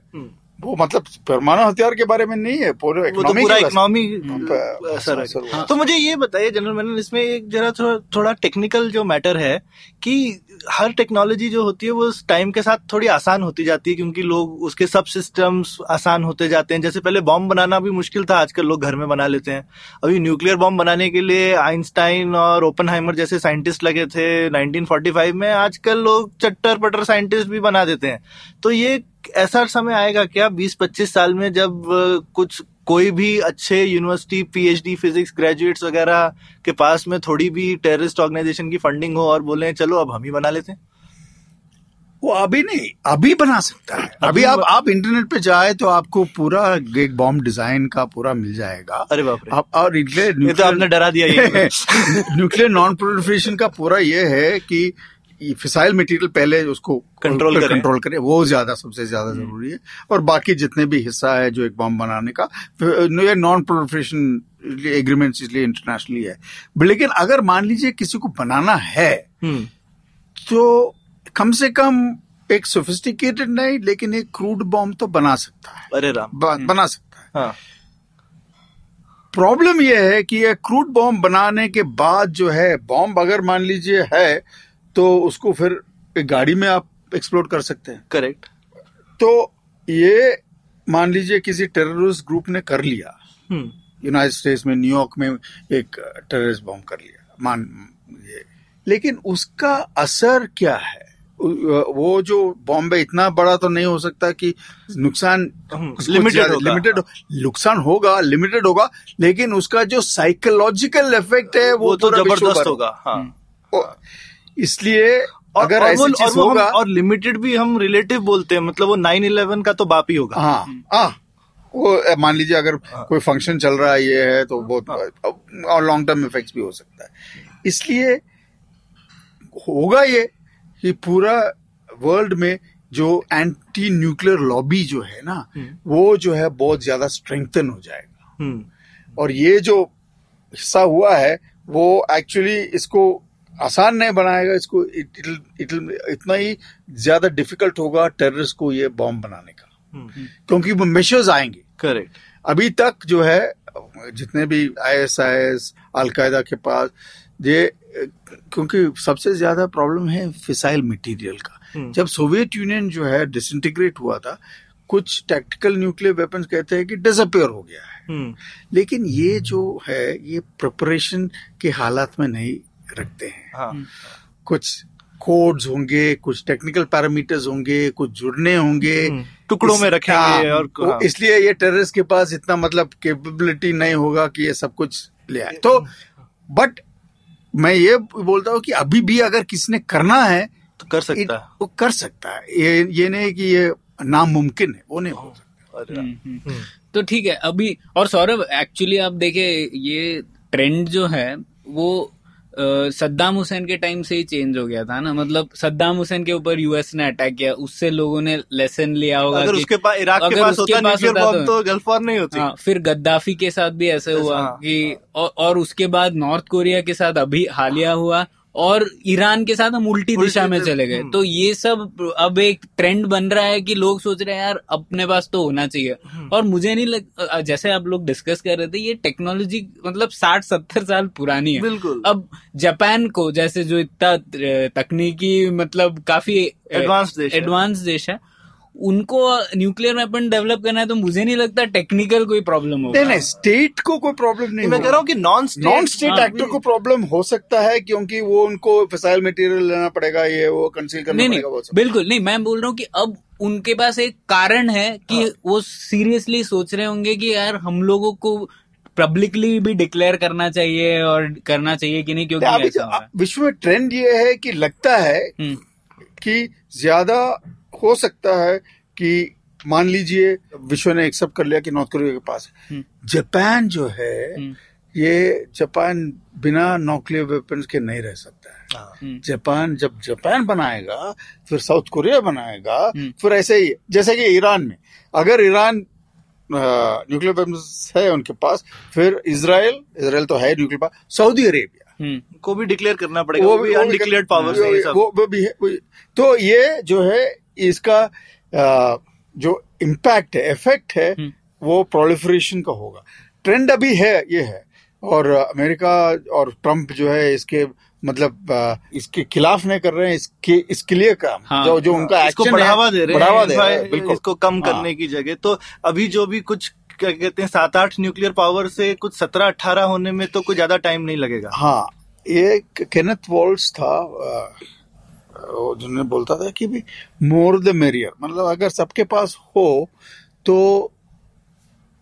वो मतलब परमाणु हथियार के बारे में नहीं है पूरे वो तो इकोनॉमी असर- है। तो मुझे ये बताइए जनरल मैनन इसमें एक जरा थोड़ा थोड़ा टेक्निकल जो मैटर है कि हर टेक्नोलॉजी जो होती है वो टाइम के साथ थोड़ी आसान होती जाती है क्योंकि लोग उसके सब सिस्टम्स आसान होते जाते हैं। जैसे पहले बॉम्ब बनाना भी मुश्किल था आजकल लोग घर में बना लेते हैं। अभी न्यूक्लियर बॉम्ब बनाने के लिए आइंस्टाइन और ओपनहाइमर जैसे साइंटिस्ट लगे थे 1945 में आजकल लोग चट्टर पटर साइंटिस्ट भी बना देते हैं। तो ये ऐसा समय आएगा क्या 20-25 साल में जब कुछ कोई भी अच्छे यूनिवर्सिटी पीएचडी फिजिक्स ग्रेजुएट्स वगैरह के पास में थोड़ी भी टेररिस्ट ऑर्गेनाइजेशन की फंडिंग हो और बोले चलो अब हम ही बना लेते हैं वो अभी नहीं अभी बना सकता है। अभी अभी आप आप इंटरनेट पे जाए तो आपको पूरा एक बॉम्ब डिज़ाइन का पूरा मिल जाएगा। अरे बाप रे। आप और न्यूक्लियर ये तो आपने डरा दिया ये *laughs* न्यूक्लियर नॉन प्रोलिफरेशन का पूरा ये है कि फिसाइल मटेरियल पहले उसको कंट्रोल करें। कंट्रोल करे। वो ज़्यादा सबसे ज़्यादा ज़रूरी है। और बाकी जितने भी हिस्सा है जो एक बॉम्ब बनाने का ये नॉन प्रोलिफरेशन एग्रीमेंट इसलिए इंटरनेशनली है। लेकिन अगर मान लीजिए किसी को बनाना है हम्म, तो कम से कम एक सोफिस्टिकेटेड नहीं लेकिन एक क्रूड बॉम्ब तो बना सकता है। अरे राम। ब- बना सकता है। हाँ। प्रॉब्लम यह है कि ये क्रूड बॉम्ब बनाने के बाद जो है बॉम्ब अगर मान लीजिए है तो उसको फिर एक गाड़ी में आप एक्सप्लोर कर सकते हैं। करेक्ट तो ये मान लीजिए किसी टेररिस्ट ग्रुप ने कर लिया। हम्म। यूनाइटेड स्टेट्स में न्यूयॉर्क में एक टेररिस्ट बॉम्ब कर लिया। मान ये। लेकिन उसका असर क्या है? वो जो बॉम्बे इतना बड़ा तो नहीं हो सकता कि नुकसान हम्म, होगा। लिमिटेड नुकसान होगा लिमिटेड होगा लेकिन उसका जो साइकोलॉजिकल इफ़ेक्ट है वो, वो तो ज़बरदस्त होगा हाँ। इसलिए और, अगर और ऐसी और, चीज़ होगा और लिमिटेड भी हम रिलेटिव बोलते हैं मतलब वो नाइन इलेवन का तो बाप ही होगा। हाँ। हाँ। वो मान लीजिए अगर कोई फ़ंक्शन चल रहा है ये है तो बहुत और लॉन्ग टर्म इफेक्ट्स भी हो सकता है। इसलिए होगा ये कि पूरा वर्ल्ड में जो एंटी न्यूक्लियर लॉबी जो है ना वो जो है बहुत ज़्यादा स्ट्रेंथन हो जाएगा। हम्म। और ये जो हिस्सा हुआ है वो एक्चुअली इसको आसान नहीं बनाएगा इसको it'll- इतना ही ज़्यादा डिफ़िकल्ट होगा टेररिस्ट को ये बॉम्ब बनाने का। हम्म। क्योंकि वो मेशर्स आएँगे। करेक्ट अभी तक जो है जितने भी आईएसआईएस अलकायदा के पास ये क्योंकि सबसे ज़्यादा प्रॉब्लम है फिसाइल मटेरियल का। हम्म। जब सोवियत यूनियन जो है डिसइंटीग्रेट हुआ था कुछ टैक्टिकल न्यूक्लियर वेपन्स कहते हैं कि डिसअपियर हो गया है। हम्म। लेकिन ये जो है ये प्रिपरेशन के हालात में नहीं रखते हैं। हाँ। कुछ कोड्स होंगे कुछ टेक्निकल पैरामीटर्स होंगे कुछ जुड़ने होंगे। हम्म, टुकड़ों में रखेंगे हाँ, और हाँ। इसलिए ये टेररिस्ट के पास इतना मतलब कैपेबिलिटी नहीं होगा कि ये सब कुछ ले आए। तो बट मैं ये बोलता हूँ कि अभी भी अगर किसी ने करना है तो कर सकता है। वो कर सकता है। ये ये नहीं कि ये नामुमकिन है वो नहीं हो सकता। राम। हम्म, तो ठीक है अभी और सौरभ एक्चुअली आप देखे ये ट्रेंड जो है वो सद्दाम हुसैन के टाइम से ही चेंज हो गया था ना। मतलब सद्दाम हुसैन के ऊपर यूएस ने अटैक किया। उससे लोगों ने लेसन लिया होगा अगर कि- उसके पास इराक के पास होता पास न्यूक्लियर होता बॉम्ब तो गल्फ वॉर नहीं होती। हाँ, फिर गद्दाफी के साथ भी ऐसे हुआ हाँ, कि और उसके बाद नॉर्थ कोरिया के साथ अभी हालिया हुआ। और ईरान के साथ हम उल्टी दिशा में चले गए हम्म। तो ये सब अब एक ट्रेंड बन रहा है कि लोग सोच रहे हैं यार अपने पास तो होना चाहिए हम्म। और मुझे नहीं लग जैसे आप लोग डिस्कस कर रहे थे ये टेक्नोलॉजी मतलब साठ सत्तर साल पुरानी है बिल्कुल। अब जापान को जैसे जो इतना तकनीकी मतलब काफ़ी एडवांस देश। एडवांस देश है उनको न्यूक्लियर वेपन डेवलप करना है तो मुझे नहीं लगता टेक्निकल कोई प्रॉब्लम होगा। नहीं नहीं स्टेट को कोई प्रॉब्लम नहीं मैं कह रहा हूँ कि नॉन स्टेट नॉन स्टेट हाँ, एक्टर को प्रॉब्लम हो सकता है क्योंकि वो उनको फिसाइल मटेरियल लेना पड़ेगा ये वो कंसील करना नहीं पड़ेगा नहीं बिल्कुल नहीं मैं बोल रहा हूँ कि अब उनके पास एक कारण है कि वो सीरियसली सोच रहे होंगे कि यार हम लोगों को पब्लिकली भी डिक्लेयर करना चाहिए और करना चाहिए कि नहीं क्योंकि हो है। विश्व में ट्रेंड ये है कि लगता है हम्म, कि ज़्यादा हो सकता है कि मान लीजिए विश्व ने एक्सेप्ट कर लिया कि नॉर्थ कोरिया के पास हम्म। जापान जो है हम्म। ये जापान बिना न्यूक्लियर वेपन्स के नहीं रह सकता है हम्म। जापान जब जापान बनाएगा फिर साउथ कोरिया बनाएगा। फिर ऐसे ही जैसे कि ईरान में अगर ईरान न्यूक्लियर वेपन्स है उनके पास फिर इसराइल इसराइल तो है न्यूक्लियर पावर सऊदी अरेबिया को भी डिक्लेयर करना पड़ेगा वो भी अनडिक्लेयर्ड है वो, वो भी है तो ये जो है इसका जो इम्पैक्ट है इफ़ेक्ट है हम्म। वो प्रोलिफरेशन का होगा ट्रेंड अभी है ये है और अमेरिका और ट्रंप जो है इसके मतलब इसके खिलाफ नहीं कर रहे हैं इसके इसके लिए काम हाँ। जो जो उनका इसको बढ़ावा दे रहे बढ़ावा हैं दे रहे हैं बिल्कुल इसको कम हाँ। करने की जगह तो अभी जो भी कुछ क्या कहते हैं सात आठ न्यूक्लियर पावर से कुछ सत्रह अट्ठारह होने में तो कुछ ज़्यादा टाइम नहीं लगेगा हाँ ये केनेथ वॉल्स था जिन्होंने बोलता था कि भी मोर द मेरियर मतलब अगर सबके पास हो तो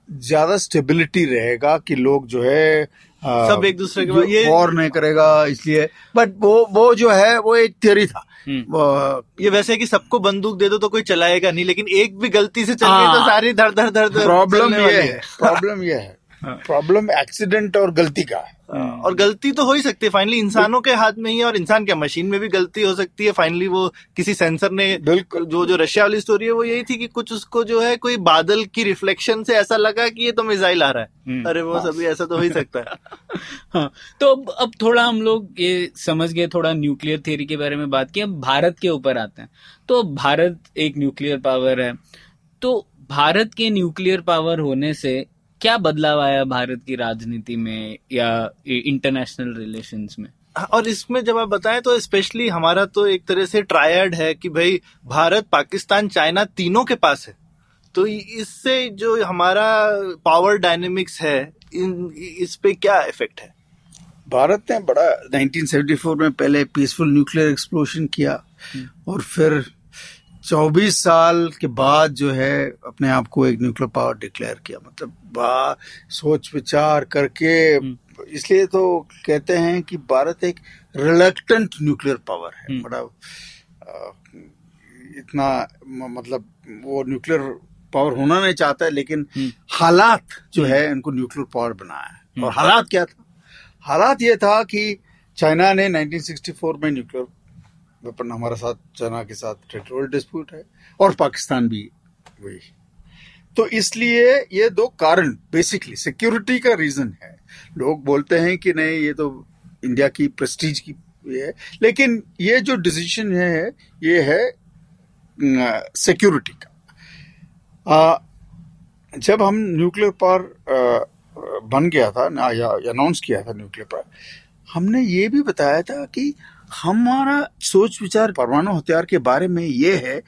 ज़्यादा स्टेबिलिटी रहेगा कि लोग जो है अ, सब एक दूसरे के ये- वॉर नहीं करेगा इसलिए। बट वो वो जो है वो एक थियरी था। हम्म। वो- ये वैसे है कि सबको बंदूक दे दो तो कोई चलाएगा नहीं लेकिन एक भी गलती से चल गई हाँ। तो सारी धड़ धड़ धड़ धड़ प्रॉब्लम ये है प्रॉब्लम ये है। प्रॉब्लम एक्सीडेंट और गलती का हाँ, और गलती तो हो ही सकती है। फाइनली इंसानों के हाथ में ही है और इंसान क्या मशीन में भी गलती हो सकती है। फाइनली वो किसी सेंसर ने बिल्कुल। जो जो रशिया वाली स्टोरी है वो यही थी कि कुछ उसको जो है कोई बादल की रिफ्लेक्शन से ऐसा लगा कि ये तो मिसाइल आ रहा है। हम्म। अरे वो सभी ऐसा तो हो ही सकता है। *laughs* हाँ तो अब अब थोड़ा हम लोग ये समझ गए थोड़ा न्यूक्लियर थियरी के बारे में बात की। अब भारत के ऊपर आते हैं। तो भारत एक न्यूक्लियर पावर है। तो भारत के न्यूक्लियर पावर होने से क्या बदलाव आया भारत की राजनीति में या इंटरनेशनल रिलेशंस में? और इसमें जब आप बताएँ तो स्पेशली हमारा तो एक तरह से ट्रायड है कि भाई भारत पाकिस्तान चाइना तीनों के पास है। तो इससे जो हमारा पावर डायनेमिक्स है इन इस पे क्या इफ़ेक्ट है? भारत ने बड़ा 1974 में पहले पीसफुल न्यूक्लियर एक्सप्लोशन किया और फिर 24 साल के बाद जो है अपने आप को एक न्यूक्लियर पावर डिक्लेयर किया। मतलब बा सोच विचार करके इसलिए तो कहते हैं कि भारत एक रिलक्टेंट न्यूक्लियर पावर है। हम्म। बड़ा इतना मतलब वो न्यूक्लियर पावर होना नहीं चाहता है लेकिन हम्म। हालात जो है इनको न्यूक्लियर पावर बनाया है। और हालात क्या था? हालात ये था कि चाइना ने 1964 में न्यूक्लियर वेपन हमारे साथ चाइना के साथ टेरिटोरियल डिस्प्यूट है और पाकिस्तान भी वही तो इसलिए ये दो कारण बेसिकली सिक्योरिटी का रीजन है। लोग बोलते हैं कि नहीं ये तो इंडिया की प्रेस्टीज की ये है लेकिन ये जो डिसीज़न है ये है सिक्योरिटी का। आ, जब हम न्यूक्लियर पावर बन गया था ना या अनाउंस किया था न्यूक्लियर पावर हमने ये भी बताया था कि हमारा सोच विचार परमाणु हथियार के बारे में ये है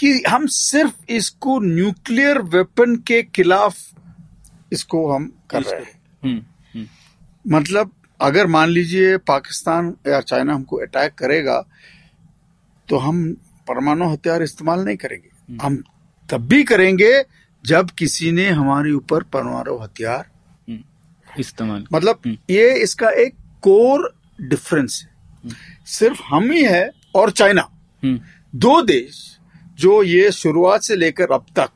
कि हम सिर्फ़ इसको न्यूक्लियर वेपन के खिलाफ इसको हम कर रहे हैं। हम्म हम्म। मतलब अगर मान लीजिए पाकिस्तान या चाइना हमको अटैक करेगा तो हम परमाणु हथियार इस्तेमाल नहीं करेंगे। हम तब भी करेंगे जब किसी ने हमारे ऊपर परमाणु हथियार इस्तेमाल। मतलब हम्म। ये इसका एक कोर डिफरेंस है। सिर्फ़ हम ही है और चाइना। हम्म। दो देश जो ये शुरुआत से लेकर अब तक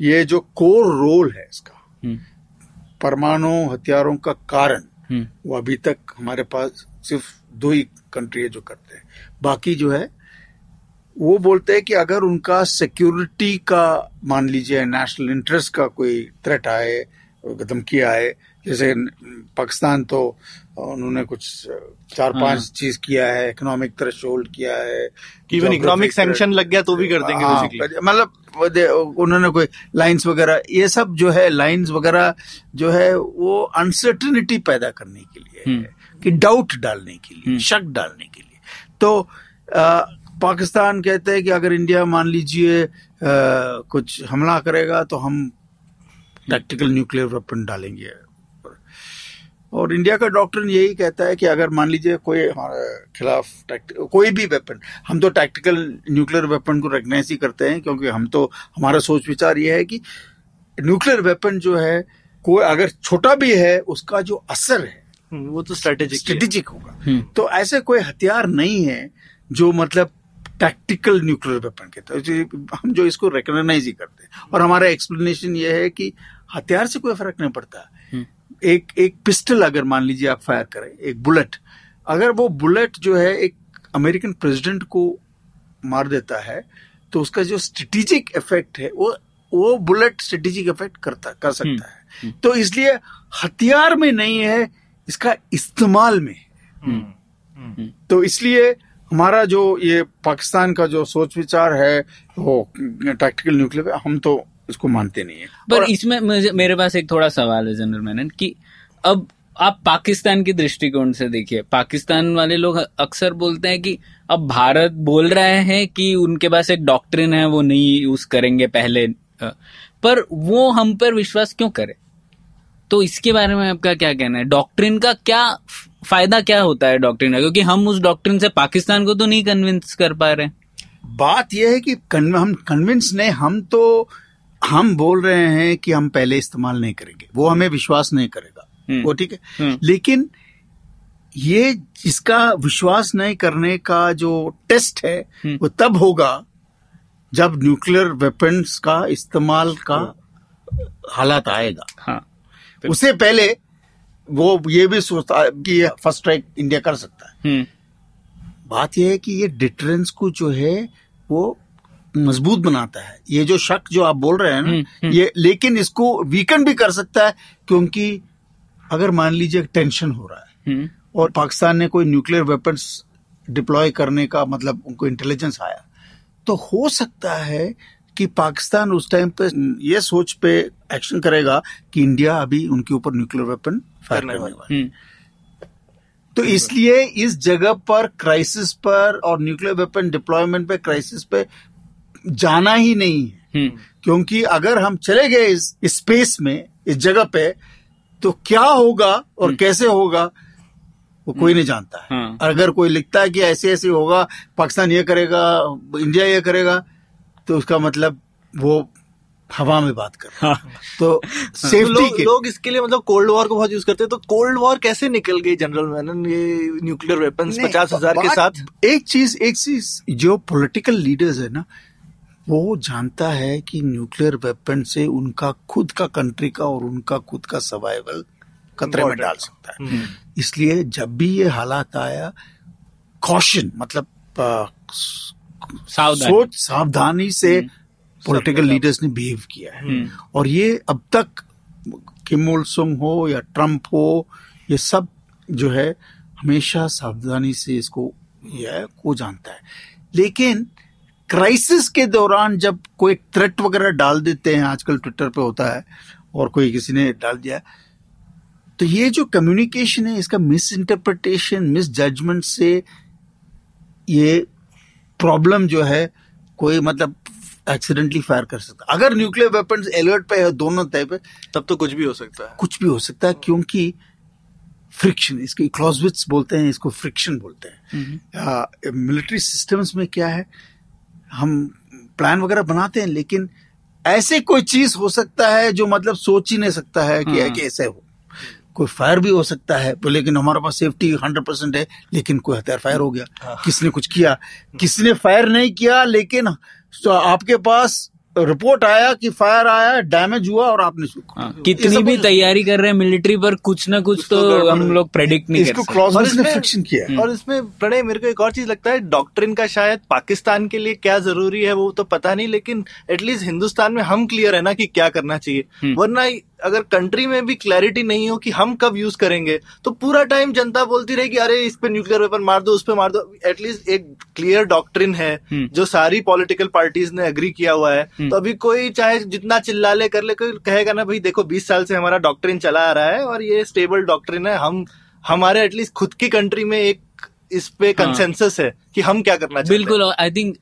ये जो कोर रोल है इसका हम्म। परमाणु हथियारों का कारण हम्म। वो अभी तक हमारे पास सिर्फ़ दो ही कंट्री है जो करते हैं। बाकी जो है वो बोलते हैं कि अगर उनका सिक्योरिटी का मान लीजिए नेशनल इंटरेस्ट का कोई थ्रेट आए धमकी आए जैसे पाकिस्तान तो उन्होंने कुछ चार पाँच हाँ। चीज़ किया है इकोनॉमिक थ्रेशोल्ड किया है इवन इकोनॉमिक सैंक्शन लग गया तो भी कर देंगे हाँ, मतलब उन्होंने कोई लाइंस वगैरह ये सब जो है लाइंस वगैरह जो है वो अनसर्टिनिटी पैदा करने के लिए है कि डाउट डालने के लिए हम्म। शक डालने के लिए तो आ, पाकिस्तान कहते हैं कि अगर इंडिया मान लीजिए कुछ हमला करेगा तो हम टैक्टिकल न्यूक्लियर वेपन डालेंगे और इंडिया का डॉक्टर यही कहता है कि अगर मान लीजिए कोई हमारे खिलाफ कोई भी वेपन हम तो टैक्टिकल न्यूक्लियर वेपन को रिकग्नाइज ही करते हैं क्योंकि हम तो हमारा सोच विचार ये है कि न्यूक्लियर वेपन जो है कोई अगर छोटा भी है उसका जो असर है वो तो स्ट्रेटेजिक स्ट्रेटेजिक होगा। हम्म। तो ऐसे कोई हथियार नहीं है जो मतलब टैक्टिकल न्यूक्लियर वेपन के तो हम जो इसको रिकग्नाइज ही करते हैं। और हमारा एक्सप्लेनेशन ये है कि हथियार से कोई फ़र्क नहीं पड़ता। हम्म एक एक पिस्टल अगर मान लीजिए आप फायर करें एक बुलेट अगर वो बुलेट जो है एक अमेरिकन प्रेसिडेंट को मार देता है तो उसका जो स्ट्रेटेजिक इफ़ेक्ट है वो वो बुलेट स्ट्रेटेजिक इफ़ेक्ट करता कर सकता है। तो इसलिए हथियार में नहीं है इसका इस्तेमाल में है। तो इसलिए हमारा जो ये पाकिस्तान का जो सोच विचार है वो टैक्टिकल न्यूक्लियर हम तो इसको मानते नहीं है। पर इसमें मुझे मेरे पास एक थोड़ा सवाल है जनरल मैनन कि अब आप पाकिस्तान की दृष्टिकोण से देखिए पाकिस्तान वाले लोग अक्सर बोलते हैं कि अब भारत बोल रहे हैं कि उनके पास एक डॉक्ट्रिन है वो नहीं यूज़ करेंगे पहले पर वो हम पर विश्वास क्यों करे? तो इसके बारे में आपका क्या कहना है? डॉक्ट्रिन का क्या फ़ायदा क्या होता है डॉक्ट्रिन का? क्योंकि हम उस डॉक्ट्रिन से पाकिस्तान को तो नहीं कन्विंस कर पा रहे बात यह है कि हम कन्विंस नहीं हम तो हम बोल रहे हैं कि हम पहले इस्तेमाल नहीं करेंगे। वो हमें विश्वास नहीं करेगा। हम्म। वो ठीक है? हम्म। लेकिन ये इसका विश्वास नहीं करने का जो टेस्ट है हम्म। वो तब होगा जब न्यूक्लियर वेपन्स का इस्तेमाल का हालात आएगा। हाँ। उससे पहले वो ये भी सोचता कि ये फ़र्स्ट स्ट्राइक इंडिया कर सकता है। बात यह है कि ये डिटरेंस को जो है वो मज़बूत बनाता है। ये जो शक जो आप बोल रहे हैं हम्म, ना ये लेकिन इसको वीकन भी कर सकता है क्योंकि अगर मान लीजिए टेंशन हो रहा है हम्म। और पाकिस्तान ने कोई न्यूक्लियर वेपन्स डिप्लॉय करने का मतलब उनको इंटेलिजेंस आया तो हो सकता है कि पाकिस्तान उस टाइम पे ये सोच पे एक्शन करेगा कि इंडिया अभी उनके ऊपर न्यूक्लियर वेपन फायर करने वाला है। हम्म। तो इसलिए इस जगह पर क्राइसिस पर और न्यूक्लियर वेपन डिप्लॉयमेंट पे क्राइसिस पे जाना ही नहीं है। हम्म। क्योंकि अगर हम चले गए इस स्पेस में इस जगह पे तो क्या होगा और कैसे होगा वो कोई नहीं जानता है। हाँ। अगर कोई लिखता है कि ऐसे ऐसे होगा पाकिस्तान ये करेगा इंडिया ये करेगा तो उसका मतलब वो हवा में बात कर रहा है। तो सेफ्टी लोग के लोग इसके लिए मतलब कोल्ड वॉर को बहुत यूज़ करते हैं। तो कोल्ड वॉर कैसे निकल गई जनरल मैनन ये न्यूक्लियर वेपन्स नहीं, पचास हज़ार के साथ? एक चीज़ एक चीज़ जो पॉलिटिकल लीडर्स है ना वो जानता है कि न्यूक्लियर वेपन से उनका खुद का कंट्री का और उनका खुद का सर्वाइवल खतरे में डाल सकता है। हम्म। इसलिए जब भी ये हालात आया कॉशन मतलब सावधानी। सोच सावधानी से पॉलिटिकल लीडर्स ने बिहेव किया है। हम्म। और ये अब तक किमोल सुंग हो या ट्रंप हो ये सब जो है हमेशा सावधानी से इसको ये को जानता है। लेकिन क्राइसिस के दौरान जब कोई थ्रेट वगैरह डाल देते हैं आजकल ट्विटर पे होता है और कोई किसी ने डाल दिया तो ये जो कम्युनिकेशन है इसका मिस इंटरप्रिटेशन मिस जजमेंट से ये प्रॉब्लम जो है कोई मतलब एक्सीडेंटली फायर कर सकता अगर न्यूक्लियर वेपन अलर्ट पे है दोनों तय पे तब तो कुछ भी हो सकता है। कुछ भी हो सकता है क्योंकि फ्रिक्शन इसको क्लॉजविट्स बोलते हैं इसको फ्रिक्शन बोलते हैं। मिलिट्री सिस्टम्स में क्या है हम प्लान वगैरह बनाते हैं लेकिन ऐसे कोई चीज़ हो सकता है जो मतलब सोच ही नहीं सकता है कि कैसे ऐसे हो। कोई फायर भी हो सकता है तो लेकिन हमारे पास सेफ्टी हंड्रेड परसेंट है लेकिन कोई हथियार फायर हो गया। किसने कुछ किया? किसने फायर नहीं किया लेकिन तो आपके पास रिपोर्ट आया कि फायर आया डैमेज हुआ और आपने हाँ, कितनी भी तैयारी कर रहे हैं मिलिट्री पर कुछ ना कुछ तो हम लोग प्रेडिक्ट नहीं कर इसको सकते और इसमें- फिक्शन किया। है और इसमें प्रणय मेरे को एक और चीज़ लगता है डॉक्ट्रिन का शायद पाकिस्तान के लिए क्या ज़रूरी है वो तो पता नहीं लेकिन एटलीस्ट हिंदुस्तान में हम क्लियर है ना कि क्या करना चाहिए। वरना अगर कंट्री में भी क्लैरिटी नहीं हो कि हम कब यूज़ करेंगे तो पूरा टाइम जनता बोलती रहेगी अरे इस पे न्यूक्लियर वेपन मार दो उस पे मार दो। एटलीस्ट एक क्लियर डॉक्ट्रिन है जो सारी पॉलिटिकल पार्टीज़ ने एग्री किया हुआ है। तो अभी कोई चाहे जितना चिल्ला ले कर ले कोई कहेगा ना भाई देखो बीस साल से हमारा डॉक्ट्रिन चला आ रहा है और ये स्टेबल डॉक्ट्रिन है। हम हमारे एटलीस्ट खुद की कंट्री में एक इस पे कंसेंसस है कि हम क्या करना चाहते हैं। बिल्कुल आई थिंक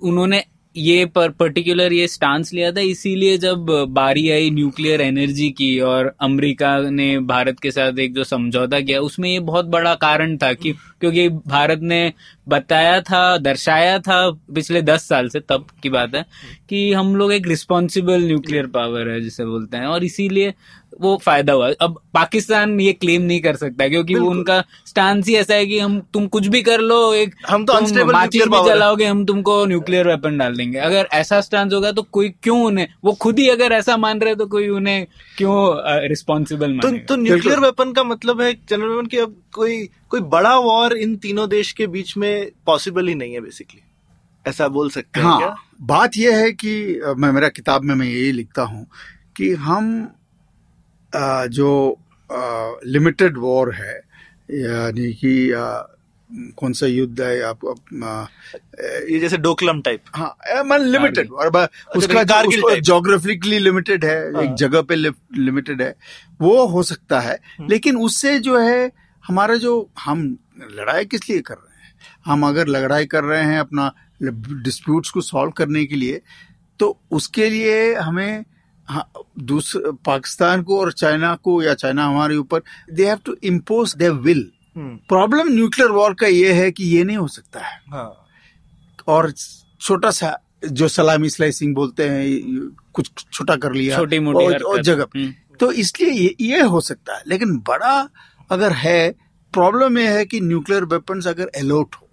उन्होंने ये पर पर्टिकुलर ये स्टांस लिया था, इसीलिए जब बारी आई न्यूक्लियर एनर्जी की और अमेरिका ने भारत के साथ एक जो समझौता किया, उसमें ये बहुत बड़ा कारण था कि, क्योंकि भारत ने बताया था, दर्शाया था पिछले दस साल से, तब की बात है, कि हम लोग एक रिस्पॉन्सिबल न्यूक्लियर पावर है, जिसे बोलते हैं। और इसीलिए वो फ़ायदा हुआ। अब पाकिस्तान ये क्लेम नहीं कर सकता क्योंकि वो उनका स्टांस ही ऐसा है कि हम तुम कुछ भी कर लो एक हम तो माचिस भी। जलाओगे हम तुमको न्यूक्लियर वेपन डाल देंगे। अगर ऐसा स्टांस होगा तो कोई क्यों उन्हें वो खुद ही अगर ऐसा मान रहे तो कोई उन्हें क्यों रिस्पॉन्सिबल तो तो न्यूक्लियर वेपन का मतलब है जनरल वेपन कि अब कोई कोई बड़ा वॉर इन तीनों देश के बीच में पॉसिबल ही नहीं है बेसिकली ऐसा बोल सकते हैं क्या? हाँ बात यह है कि मैं मेरा किताब में मैं यही लिखता हूँ कि हम जो लिमिटेड वॉर है यानी कि कौन सा युद्ध है आप आप, ये जैसे डोकलम टाइप हाँ लिमिटेड और उसका कारगिल- कारगिल जो type। जोग्राफिकली लिमिटेड है हाँ। एक जगह पे लिमिटेड है वो हो सकता है हम्म। लेकिन उससे जो है हमारा जो हम लड़ाई किस लिए कर रहे हैं हम अगर लड़ाई कर रहे हैं अपना डिस्प्यूट्स को सॉल्व करने के लिए तो उसके लिए हमें हाँ, दूसरे पाकिस्तान को और चाइना को या चाइना हमारे ऊपर they have to impose there will problem nuclear war का ये है कि ये नहीं हो सकता है। हाँ। और छोटा सा जो सलामी स्लाइसिंग बोलते हैं कुछ छोटा कर लिया। छोटी मोटी और, और जगह। हम्म। तो इसलिए ये, ये हो सकता है। लेकिन बड़ा अगर है प्रॉब्लम ये है कि न्यूक्लियर वेपन्स अगर अलर्ट हो।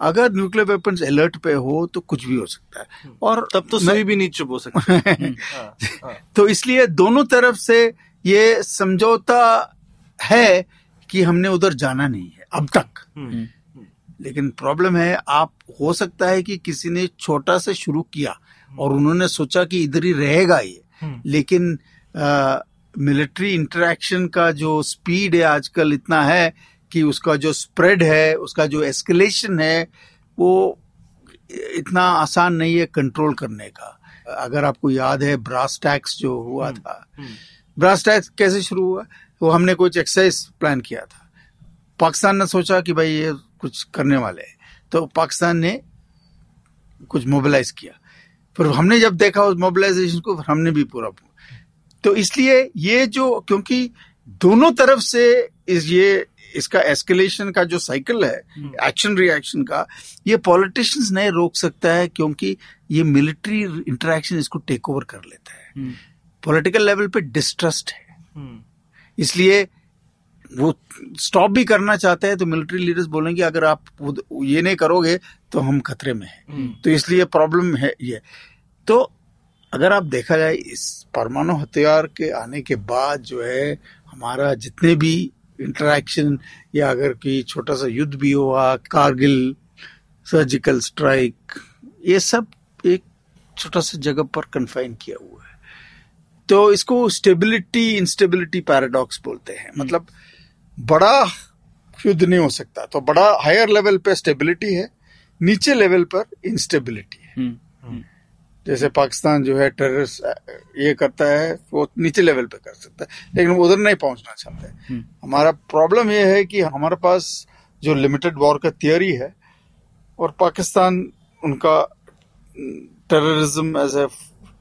अगर न्यूक्लियर वेपन्स अलर्ट पे हो तो कुछ भी हो सकता है। और तब तो सुई भी नहीं चुप हो सकती *laughs* हाँ, हाँ। तो इसलिए दोनों तरफ़ से ये समझौता है कि हमने उधर जाना नहीं है अब तक। हम्म, लेकिन प्रॉब्लम है आप हो सकता है कि किसी ने छोटा से शुरू किया और उन्होंने सोचा कि इधर ही रहेगा ये। हम्म। लेकिन मिलिट्री इंटरेक्शन का जो स्पीड है आजकल इतना है कि उसका जो स्प्रेड है उसका जो एस्केलेशन है वो इतना आसान नहीं है कंट्रोल करने का। अगर आपको याद है ब्रास टैक्स जो हुआ था। ब्रास टैक्स कैसे शुरू हुआ? वो हमने कुछ एक्सरसाइज प्लान किया था। पाकिस्तान ने सोचा कि भाई ये कुछ करने वाले हैं। तो पाकिस्तान ने कुछ मोबिलाइज किया। फिर हमने जब देखा उस मोबिलाइजेशन को हमने भी पूरा। तो इसलिए ये जो क्योंकि दोनों तरफ़ से इस ये इसका एस्केलेशन का जो साइकिल है एक्शन रिएक्शन का ये पॉलिटिशियंस नहीं रोक सकता है क्योंकि ये मिलिट्री इंटरेक्शन इसको टेक ओवर कर लेता है। हम्म। पॉलिटिकल लेवल पे डिस्ट्रस्ट है। हम्म, इसलिए वो स्टॉप भी करना चाहते हैं तो मिलिट्री लीडर्स बोलेंगे अगर आप ये नहीं करोगे तो हम खतरे में हैं। हम्म, तो इसलिए प्रॉब्लम है ये। तो अगर आप देखा जाए इस परमाणु हथियार के आने के बाद जो है हमारा जितने भी इंटरेक्शन या अगर कोई छोटा सा युद्ध भी हुआ कारगिल सर्जिकल स्ट्राइक ये सब एक छोटा सा जगह पर कन्फाइन किया हुआ है। तो इसको स्टेबिलिटी इंस्टेबिलिटी पैराडॉक्स बोलते हैं। मतलब बड़ा युद्ध नहीं हो सकता। तो बड़ा हायर लेवल पे स्टेबिलिटी है नीचे लेवल पर इंस्टेबिलिटी है। हम्म। जैसे पाकिस्तान जो है टेररिस्ट ये करता है वो नीचे लेवल पे कर सकता है लेकिन वो उधर नहीं पहुँचना चाहते हम्म। हमारा प्रॉब्लम ये है कि हमारे पास जो लिमिटेड वॉर का थियोरी है और पाकिस्तान उनका terrorism as a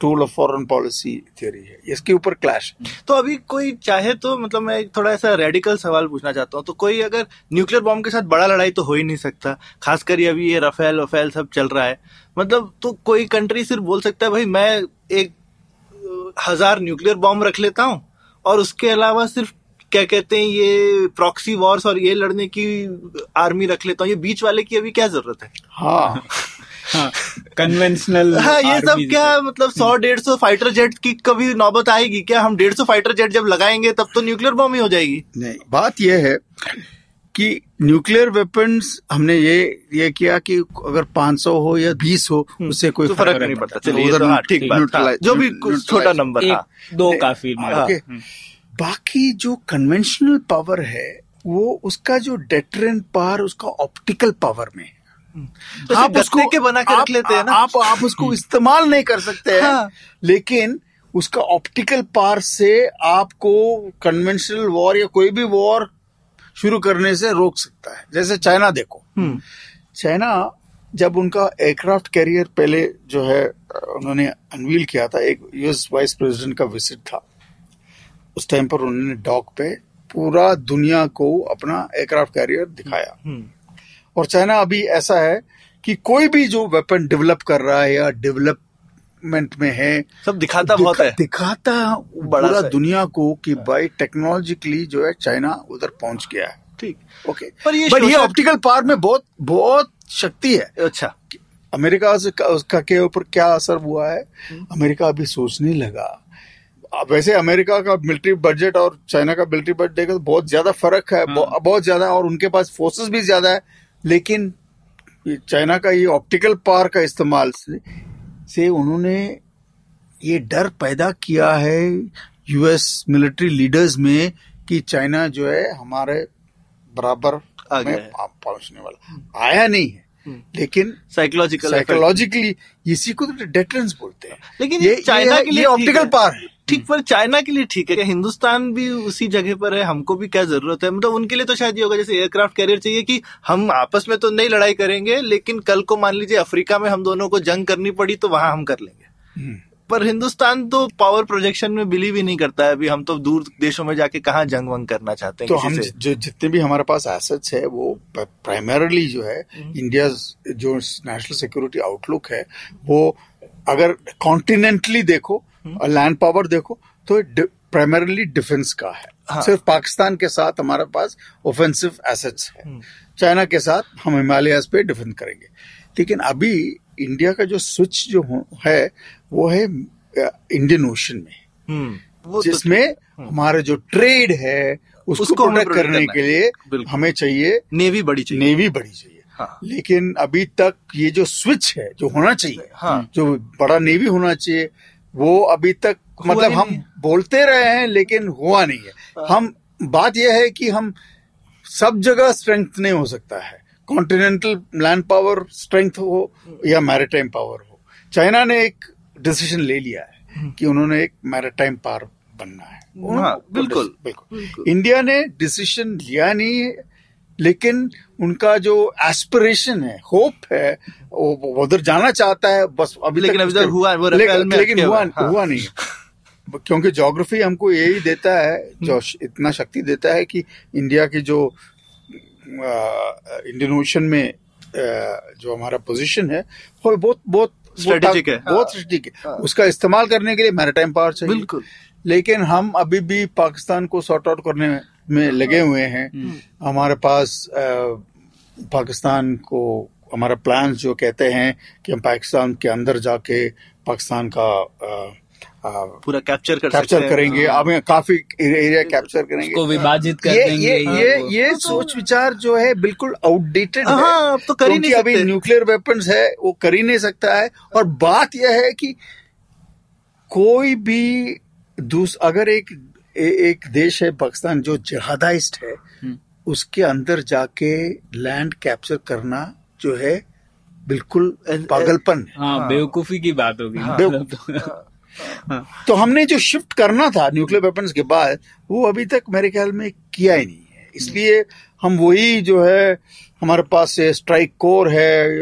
tool of foreign policy theory है। इसके ऊपर क्लैश तो अभी कोई चाहे तो मतलब मैं थोड़ा ऐसा रेडिकल सवाल पूछना चाहता हूँ। तो कोई अगर न्यूक्लियर बॉम्ब के साथ बड़ा लड़ाई तो हो ही नहीं सकता। खासकर ये अभी ये रफेल वफेल सब चल रहा है। मतलब तो कोई कंट्री सिर्फ़ बोल सकता है भाई मैं एक हज़ार न्यूक्लियर बॉम्ब रख लेता हूँ और उसके अलावा सिर्फ़ क्या कहते हैं ये प्रॉक्सी वॉर्स और ये लड़ने की आर्मी रख लेता हूँ। ये बीच वाले की अभी क्या ज़रूरत हाँ? हाँ। *laughs* कन्वेंशनल हाँ ये सब क्या मतलब सौ डेढ़ सौ फाइटर जेट की कभी नौबत आएगी क्या? हम डेढ़ सौ फाइटर जेट जब लगाएँगे तब तो न्यूक्लियर बॉम्ब ही हो जाएगी। नहीं बात यह है कि न्यूक्लियर वेपन्स हमने ये ये किया कि अगर 500 हो या 20 हो उससे कोई तो फ़र्क नहीं पड़ता। चलिए उधर तो हाँ ठीक बात। हाँ, जो भी छोटा नंबर हाँ एक दो काफ़ी हाँ। ओके। बाकी जो कन्वेंशनल पावर है वो उसका जो डेटरेंट पावर उसका ऑप्टिकल पावर में है। तो आप उसको के बना के रख लेते हैं ना। आप आप उसको इस्तेमाल नहीं कर सकते हैं। हाँ। लेकिन उसका ऑप्टिकल पार से आपको कन्वेंशनल वॉर या कोई भी वॉर शुरू करने से रोक सकता है। जैसे चाइना देखो। हम्म, चाइना जब उनका एयरक्राफ्ट कैरियर पहले जो है उन्होंने अनवील किया था एक यूएस वाइस प्रेसिडेंट का विज़िट था। उस टाइम पर उन्होंने डॉक पे पूरा दुनिया को अपना एयरक्राफ्ट कैरियर दिखाया। हम्म, और चाइना अभी ऐसा है कि कोई भी जो वेपन डेवलप कर रहा है या डेवलपमेंट में है सब दिखाता बहुत है। दिखाता बड़ा पूरा दुनिया को कि भाई टेक्नोलॉजिकली जो है चाइना उधर पहुँच गया है। ठीक। ओके पर ये बट ये ऑप्टिकल पावर में बहुत बहुत शक्ति है। अच्छा। अमेरिका से उसका के ऊपर क्या असर हुआ है? अमेरिका अभी सोचने लगा। वैसे अमेरिका का मिलिट्री बजट और चाइना का मिलिट्री बजट देखो तो बहुत ज़्यादा फ़र्क है बहु- बहुत ज़्यादा और उनके पास फोर्सेस भी ज़्यादा है। लेकिन ये चाइना का ये ऑप्टिकल पार का इस्तेमाल से, से उन्होंने ये डर पैदा किया है यूएस मिलिट्री लीडर्स में कि चाइना जो है हमारे बराबर में पहुँचने वाला। आया नहीं है। लेकिन साइकोलॉजिकल साइकोलॉजिकली इसी को तो डेटरेंस बोलते हैं। लेकिन ये चाइना के लिए ऑप्टिकल पार है। ठीक पर चाइना के लिए ठीक है क्या हिंदुस्तान भी उसी जगह पर है हमको भी क्या ज़रूरत है मतलब उनके लिए तो शायद ये होगा जैसे एयरक्राफ्ट कैरियर चाहिए कि हम आपस में तो नहीं लड़ाई करेंगे लेकिन कल को मान लीजिए अफ्रीका में हम दोनों को जंग करनी पड़ी तो वहाँ हम कर लेंगे हम्म। पर हिंदुस्तान तो पावर प्रोजेक्शन में बिलीव ही नहीं करता है अभी हम तो दूर देशों में जाके कहा जंग वंग करना चाहते हैं तो हम जो जितने भी हमारे पास एसेट्स है वो प्राइमरली जो है हम्म। इंडिया जो नेशनल सिक्योरिटी आउटलुक है वो अगर कॉन्टिनेंटली देखो हम्म। और लैंड पावर देखो तो प्राइमरली डिफेंस का है। हाँ। सिर्फ़ पाकिस्तान के साथ हमारे पास ऑफेंसिव एसेट्स है। चाइना के साथ हम हिमालयस पे डिफेंड करेंगे। लेकिन अभी इंडिया का जो स्विच जो है वो है इंडियन ओशन में। हम्म, वो तो जिसमें हमारा जो ट्रेड है उसको, उसको प्रोटेक्ट करना के लिए हमें चाहिए नेवी बड़ी चाहिए। नेवी बड़ी चाहिए। हाँ। लेकिन अभी तक ये जो स्विच है जो होना चाहिए हाँ। जो बड़ा नेवी होना चाहिए वो अभी तक मतलब हम बोलते रहे हैं लेकिन हुआ नहीं है। हम बात यह है कि हम सब जगह स्ट्रेंथ नहीं हो सकता है। कॉन्टिनेंटल लैंड पावर स्ट्रेंथ हो या मैरिटाइम पावर हो। चाइना ने एक डिसीज़न ले लिया है कि उन्होंने एक मैरिटाइम पावर बनना है। हाँ, बिल्कुल। बिल्कुल। बिल्कुल। इंडिया ने डिसीज़न लिया नहीं है। लेकिन उनका जो एस्पिरेशन है होप है वो उधर जाना चाहता है बस अभी लेकिन अभी हुआ- वो लेकिन, लेकिन हुआ हाँ। हुआ नहीं क्योंकि ज्योग्राफी हमको यही देता है जो इतना शक्ति देता है कि इंडिया की जो इंडियन ओशन में अ, जो हमारा पोजीशन है वो बहुत बहुत ता- है। बहुत स्ट्रेटेजिक है उसका इस्तेमाल करने के लिए मैरिटाइम पावर चाहिए बिल्कुल। लेकिन हम अभी भी पाकिस्तान को सॉर्ट आउट करने में लगे हुए हैं। हमारे पास पाकिस्तान को हमारा प्लान जो कहते हैं कि हम पाकिस्तान के अंदर जाके पाकिस्तान का पूरा कैप्चर कर कैप्चर हैं। करेंगे। हाँ। अब काफ़ी एरिया कैप्चर उसको करेंगे विभाजित कर ये देंगे ये ये ये ये सोच विचार जो है बिल्कुल आउटडेटेड है। हाँ, अब तो कर ही क्योंकि नहीं अभी न्यूक्लियर वेपन्स है वो कर ही नहीं सकता है। और बात यह है कि कोई भी दूस अगर एक ए, एक देश है पाकिस्तान जो जहादाइस्ट है उसके अंदर जाके लैंड कैप्चर करना जो है बिल्कुल पागलपन। है हाँ। बेवकूफ़ी की बात होगी। हाँ। मतलब तो- तो हमने जो शिफ्ट करना था न्यूक्लियर वेपन्स के बाद वो अभी तक मेरे ख्याल में किया ही नहीं है। इसलिए हम वही जो है हमारे पास स्ट्राइक कोर है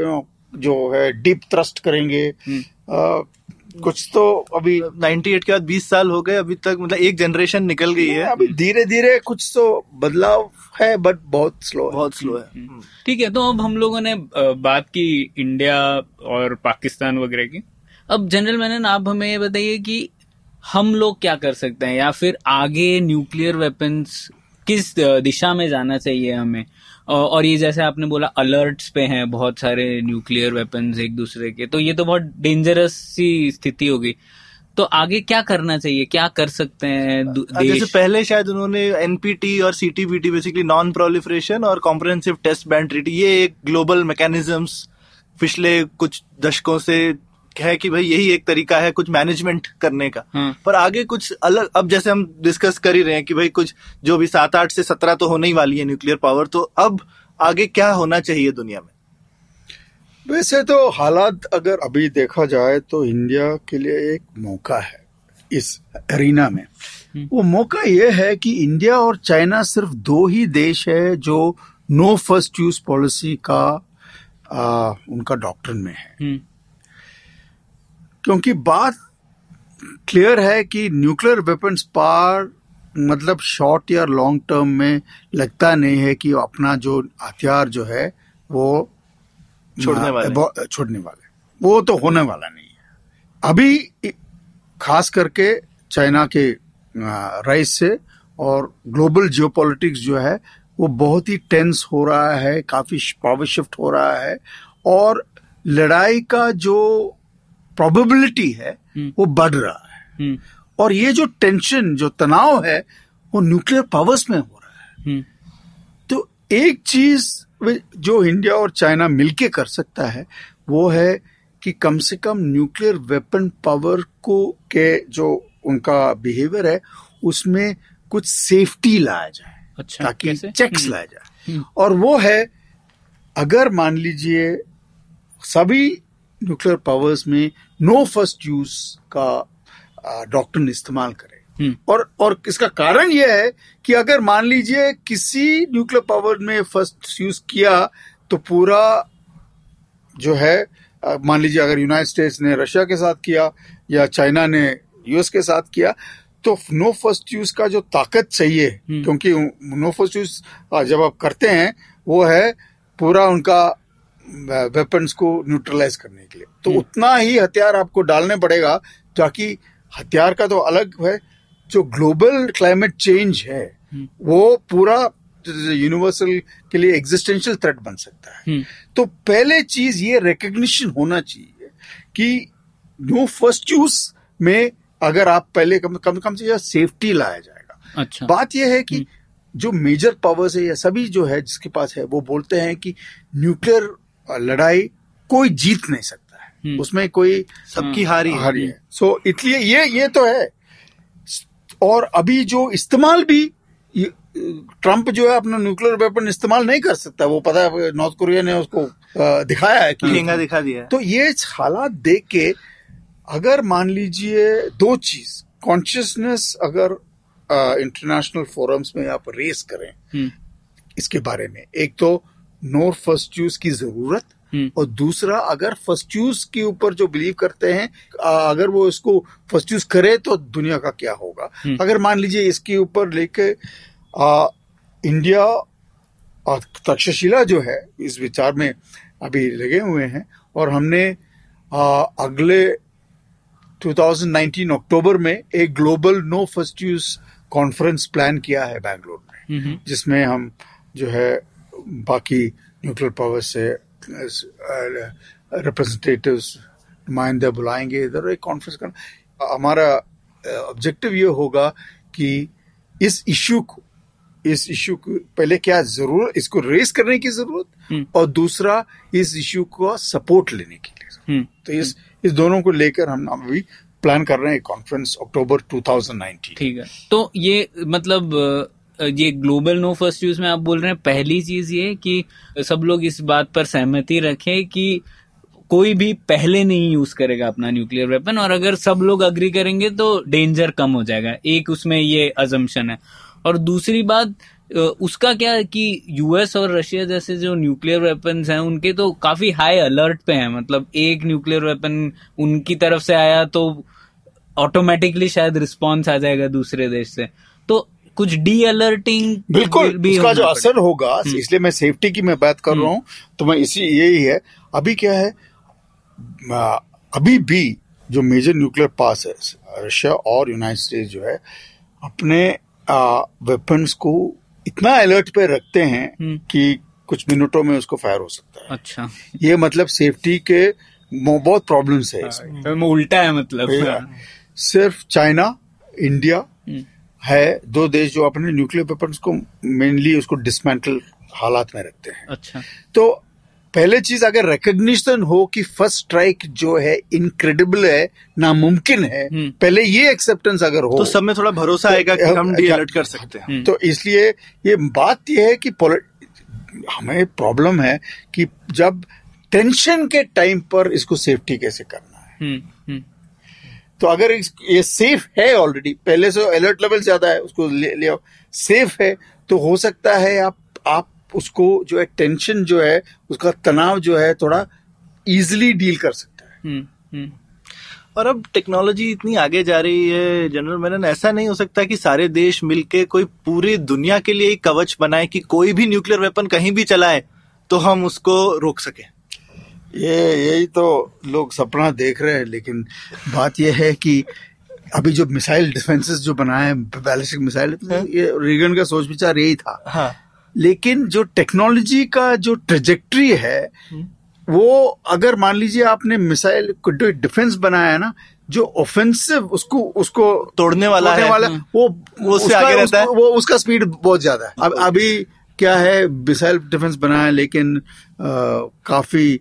जो है डीप थ्रस्ट करेंगे। आ, कुछ तो अभी 98 के बाद 20 साल हो गए अभी तक मतलब एक जनरेशन निकल गई है। अभी धीरे धीरे कुछ तो बदलाव है बट बहुत स्लो है। बहुत स्लो है। ठीक है तो अब हम लोगों ने बात की इंडिया और पाकिस्तान वगैरह की। अब जनरल मैनन आप हमें ये बताइए कि हम लोग क्या कर सकते हैं या फिर आगे न्यूक्लियर वेपन्स किस दिशा में जाना चाहिए हमें? और ये जैसे आपने बोला अलर्ट्स पे हैं बहुत सारे न्यूक्लियर वेपन्स एक दूसरे के तो ये तो बहुत डेंजरस सी स्थिति होगी तो आगे क्या करना चाहिए? क्या कर सकते हैं दु- जैसे पहले शायद उन्होंने एनपीटी और सीटीबीटी बेसिकली नॉन प्रोलिफरेशन और कॉम्प्रहेंसिव टेस्ट बैन ट्रीटी ये एक ग्लोबल मैकेनिज्म्स पिछले कुछ दशकों से है कि भाई यही एक तरीका है कुछ मैनेजमेंट करने का। हाँ। पर आगे कुछ अलग अब जैसे हम डिस्कस कर ही रहे हैं कि भाई कुछ जो भी सात आठ से सत्रह तो होने ही वाली है न्यूक्लियर पावर तो अब आगे क्या होना चाहिए दुनिया में? वैसे तो हालात अगर अभी देखा जाए तो इंडिया के लिए एक मौका है इस अरीना में। वो मौका ये है कि इंडिया और चाइना सिर्फ़ दो ही देश है जो नो फ़र्स्ट यूज़ पॉलिसी का आ, उनका डॉक्टर में है। हम्म, क्योंकि बात क्लियर है कि न्यूक्लियर वेपन्स पार मतलब शॉर्ट या लॉन्ग टर्म में लगता नहीं है कि अपना जो हथियार जो है वो छोड़ने वाले। वो- छोड़ने वाले वो तो होने वाला नहीं है अभी खास करके चाइना के राइस से और ग्लोबल जियोपॉलिटिक्स जो है वो बहुत ही टेंस हो रहा है काफ़ी पावर शिफ्ट हो रहा है और लड़ाई का जो प्रोबेबिलिटी है हम्म। वो बढ़ रहा है। हम्म, और ये जो टेंशन जो तनाव है वो न्यूक्लियर पावर्स में हो रहा है। हम्म, तो एक चीज़ जो इंडिया और चाइना मिलके कर सकता है वो है कि कम से कम न्यूक्लियर वेपन पावर को के जो उनका बिहेवियर है उसमें कुछ सेफ्टी लाया जाए। अच्छा ताकि कैसे? चेक्स लाया जाए। और वो है अगर मान लीजिए सभी न्यूक्लियर पावर्स में नो फ़र्स्ट यूज़ का डॉक्टर इस्तेमाल करें हम्म, और और इसका कारण यह है कि अगर मान लीजिए किसी न्यूक्लियर पावर में फ़र्स्ट यूज़ किया तो पूरा जो है मान लीजिए अगर यूनाइटेड स्टेट्स ने रशिया के साथ किया या चाइना ने यूएस के साथ किया तो नो फ़र्स्ट यूज़ का जो ताकत चाहिए हम्म। क्योंकि नो फ़र्स्ट यूज़ जब आप करते हैं वो है पूरा उनका वेपन्स को न्यूट्रलाइज करने के लिए। तो हम्म। उतना ही हथियार आपको डालने पड़ेगा ताकि हथियार का तो अलग है जो ग्लोबल क्लाइमेट चेंज है हम्म। वो पूरा यूनिवर्सल के लिए एग्जिस्टेंशियल थ्रेट बन सकता है। हम्म, तो पहले चीज़ ये रिकग्निशन होना चाहिए कि नो फ़र्स्ट यूज़ में अगर आप पहले कम कम कम से सेफ्टी लाया जाएगा। अच्छा। बात यह है कि जो मेजर पावर्स है या सभी जो है जिसके पास है वो बोलते हैं कि न्यूक्लियर लड़ाई कोई जीत नहीं सकता है। हम्म। उसमें कोई सबकी हारी हारी है। सो इसलिए ये ये तो है। और अभी जो इस्तेमाल भी ट्रंप जो है अपना न्यूक्लियर वेपन इस्तेमाल नहीं कर सकता। वो पता है नॉर्थ कोरिया ने उसको दिखाया है कि दिखा दिया तो ये हालात देख के अगर मान लीजिए दो चीज़ कॉन्शियसनेस अगर इंटरनेशनल फोरम्स में आप रेस करें हम्म, इसके बारे में। एक तो नो फ़र्स्ट यूज़ की ज़रूरत हम्म, और दूसरा अगर फ़र्स्ट यूज़ के ऊपर जो बिलीव करते हैं अगर वो इसको फ़र्स्ट यूज़ करे तो दुनिया का क्या होगा? हम्म। अगर मान लीजिए इसके ऊपर लेके इंडिया और तक्षशिला जो है इस विचार में अभी लगे हुए हैं और हमने आ, अगले 2019 अक्टूबर में एक global no first use conference plan किया है बैंगलोर में हम्म, जिसमें हम जो है बाकी न्यूक्लियर पावर से रिप्रेजेंटेटिव्स नुमाइंदे बुलाएँगे इधर एक कॉन्फ्रेंस करना। हमारा ऑब्जेक्टिव ये होगा कि इस इशू को इस इश्यू को पहले क्या ज़रूरत इसको रेस करने की ज़रूरत हम्म। और दूसरा इस इश्यू को सपोर्ट लेने के लिए हम्म, तो इस इस दोनों को लेकर हम अभी प्लान कर रहे हैं कॉन्फ्रेंस अक्टूबर 2019 ठीक है। तो ये मतलब ये ग्लोबल नो फ़र्स्ट यूज़ में आप बोल रहे हैं, पहली चीज़ ये कि सब लोग इस बात पर सहमति रखें कि कोई भी पहले नहीं यूज़ करेगा अपना न्यूक्लियर वेपन, और अगर सब लोग अग्री करेंगे तो डेंजर कम हो जाएगा। एक उसमें ये अजम्पशन है। और दूसरी बात उसका क्या है कि यूएस और रशिया जैसे जो न्यूक्लियर वेपन्स हैं, उनके तो काफ़ी हाई अलर्ट पे हैं। मतलब एक न्यूक्लियर वेपन उनकी तरफ़ से आया तो ऑटोमेटिकली शायद रिस्पॉन्स आ जाएगा दूसरे देश से। कुछ डी अलर्टिंग बिल्कुल भी उसका जो असर होगा इसलिए मैं सेफ्टी की मैं बात कर रहा हूँ तो मैं इसी यही है। अभी क्या है अभी भी जो मेजर न्यूक्लियर पास है रशिया और यूनाइटेड स्टेट्स जो है अपने वेपन्स को इतना अलर्ट पे रखते हैं हम्म। कि कुछ मिनटों में उसको फायर हो सकता है। अच्छा। ये मतलब सेफ्टी के बहुत प्रॉब्लम्स है इसमें। तो उल्टा है मतलब। सिर्फ़ चाइना इंडिया हम्म, है दो देश जो अपने न्यूक्लियर वेपन्स को मेनली उसको डिसमेंटल हालात में रखते हैं। अच्छा। तो पहले चीज़ अगर रिकग्निशन हो कि फ़र्स्ट स्ट्राइक जो है इनक्रेडिबल है नामुमकिन है हम्म। पहले ये एक्सेप्टेंस अगर हो तो सब में थोड़ा भरोसा तो, आएगा कि हम डी अलर्ट कर सकते हैं। हम्म, तो इसलिए ये बात ये है कि हमें प्रॉब्लम है कि जब टेंशन के टाइम पर इसको सेफ्टी कैसे करना है। हम्म, तो अगर ये सेफ़ है ऑलरेडी पहले से अलर्ट लेवल ज़्यादा है उसको ले, ले सेफ़ है तो हो सकता है आप आप उसको जो है टेंशन जो है उसका तनाव जो है थोड़ा इजिली डील कर सकता है। हम्म, हम्म, और अब टेक्नोलॉजी इतनी आगे जा रही है जनरल मैनन ऐसा नहीं हो सकता कि सारे देश मिलके कोई पूरी दुनिया के लिए एक कवच बनाए कि कोई भी न्यूक्लियर वेपन कहीं भी चलाए तो हम उसको रोक सके। ये यही तो लोग सपना देख रहे हैं लेकिन बात यह है कि अभी जो मिसाइल डिफेंसेस जो बनाए बैलिस्टिक मिसाइल तो ये रीगन का सोच विचार यही था। हाँ। लेकिन जो टेक्नोलॉजी का जो ट्रेजेक्ट्री है वो अगर मान लीजिए आपने मिसाइल को जो डिफेंस बनाया है ना जो ऑफेंसिव उसको उसको तोड़ने वाला तोड़ने है। वाला वो वो उससे उसका- आगे रहता है। वो उसका स्पीड बहुत ज़्यादा है। अब अभी क्या है मिसाइल डिफेंस बनाया लेकिन अ, काफ़ी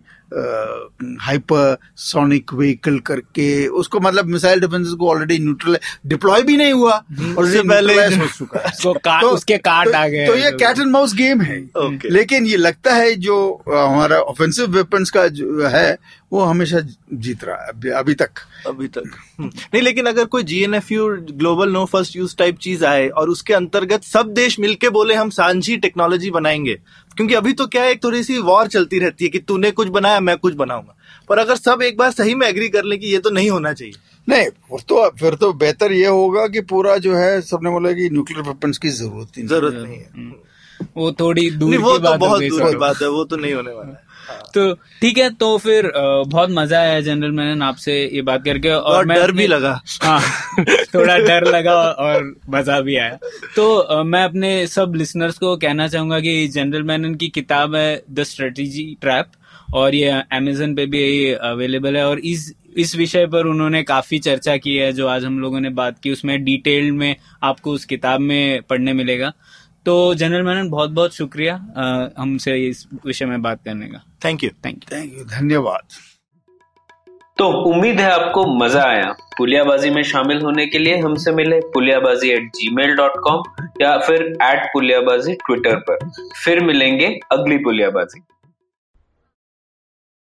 हाइपर सोनिक व्हीकल करके उसको मतलब मिसाइल डिफेंस को ऑलरेडी न्यूट्रल डिप्लॉय भी नहीं हुआ उससे पहले- तो, हो चुका है। उसको काट उसके काट तो, आ गए तो ये कैट एंड माउस गेम है। Okay. लेकिन ये लगता है जो हमारा ऑफेंसिव वेपन्स का जो है वो हमेशा जीत रहा है अभी, अभी तक। अभी तक। हम्म। नहीं लेकिन अगर कोई GNFU global no first use type चीज़ आए और उसके अंतर्गत सब देश मिलके बोले हम सांझी टेक्नोलॉजी बनाएँगे क्योंकि अभी तो क्या है एक थोड़ी सी वॉर चलती रहती है कि तूने कुछ बनाया मैं कुछ बनाऊँगा। पर अगर सब एक बार सही में एग्री कर ले कि ये तो नहीं होना चाहिए। नहीं फिर तो फिर तो बेहतर ये होगा कि पूरा जो है सबने बोला कि न्यूक्लियर वेपन्स की ज़रूरत ही नहीं ज़रूरत नहीं है। वो थोड़ी दूर की वो तो बात बहुत दूर की बात है वो तो नहीं होने वाला है। तो ठीक है तो फिर बहुत मज़ा आया जनरल मैंने आपसे ये बात करके और, और मैं डर भी लगा। हाँ *laughs* थोड़ा डर *laughs* लगा और मज़ा भी आया। तो मैं अपने सब लिसनर्स को कहना चाहूँगा कि जनरल मैनन की किताब है द स्ट्रेटेजी ट्रैप और ये अमेजन पे भी अवेलेबल है और इस इस विषय पर उन्होंने काफ़ी चर्चा की है जो आज हम लोगों ने बात की उसमें डिटेल में आपको उस किताब में पढ़ने मिलेगा। तो जनरल मैनन बहुत बहुत शुक्रिया हमसे इस विषय में बात करने का। Thank you thank you thank you धन्यवाद। तो उम्मीद है आपको मज़ा आया। पुलियाबाजी में शामिल होने के लिए हमसे मिले Puliyabaazi at Gmail dot com या फिर एट पुलियाबाजी ट्विटर पर। फिर मिलेंगे अगली पुलियाबाजी।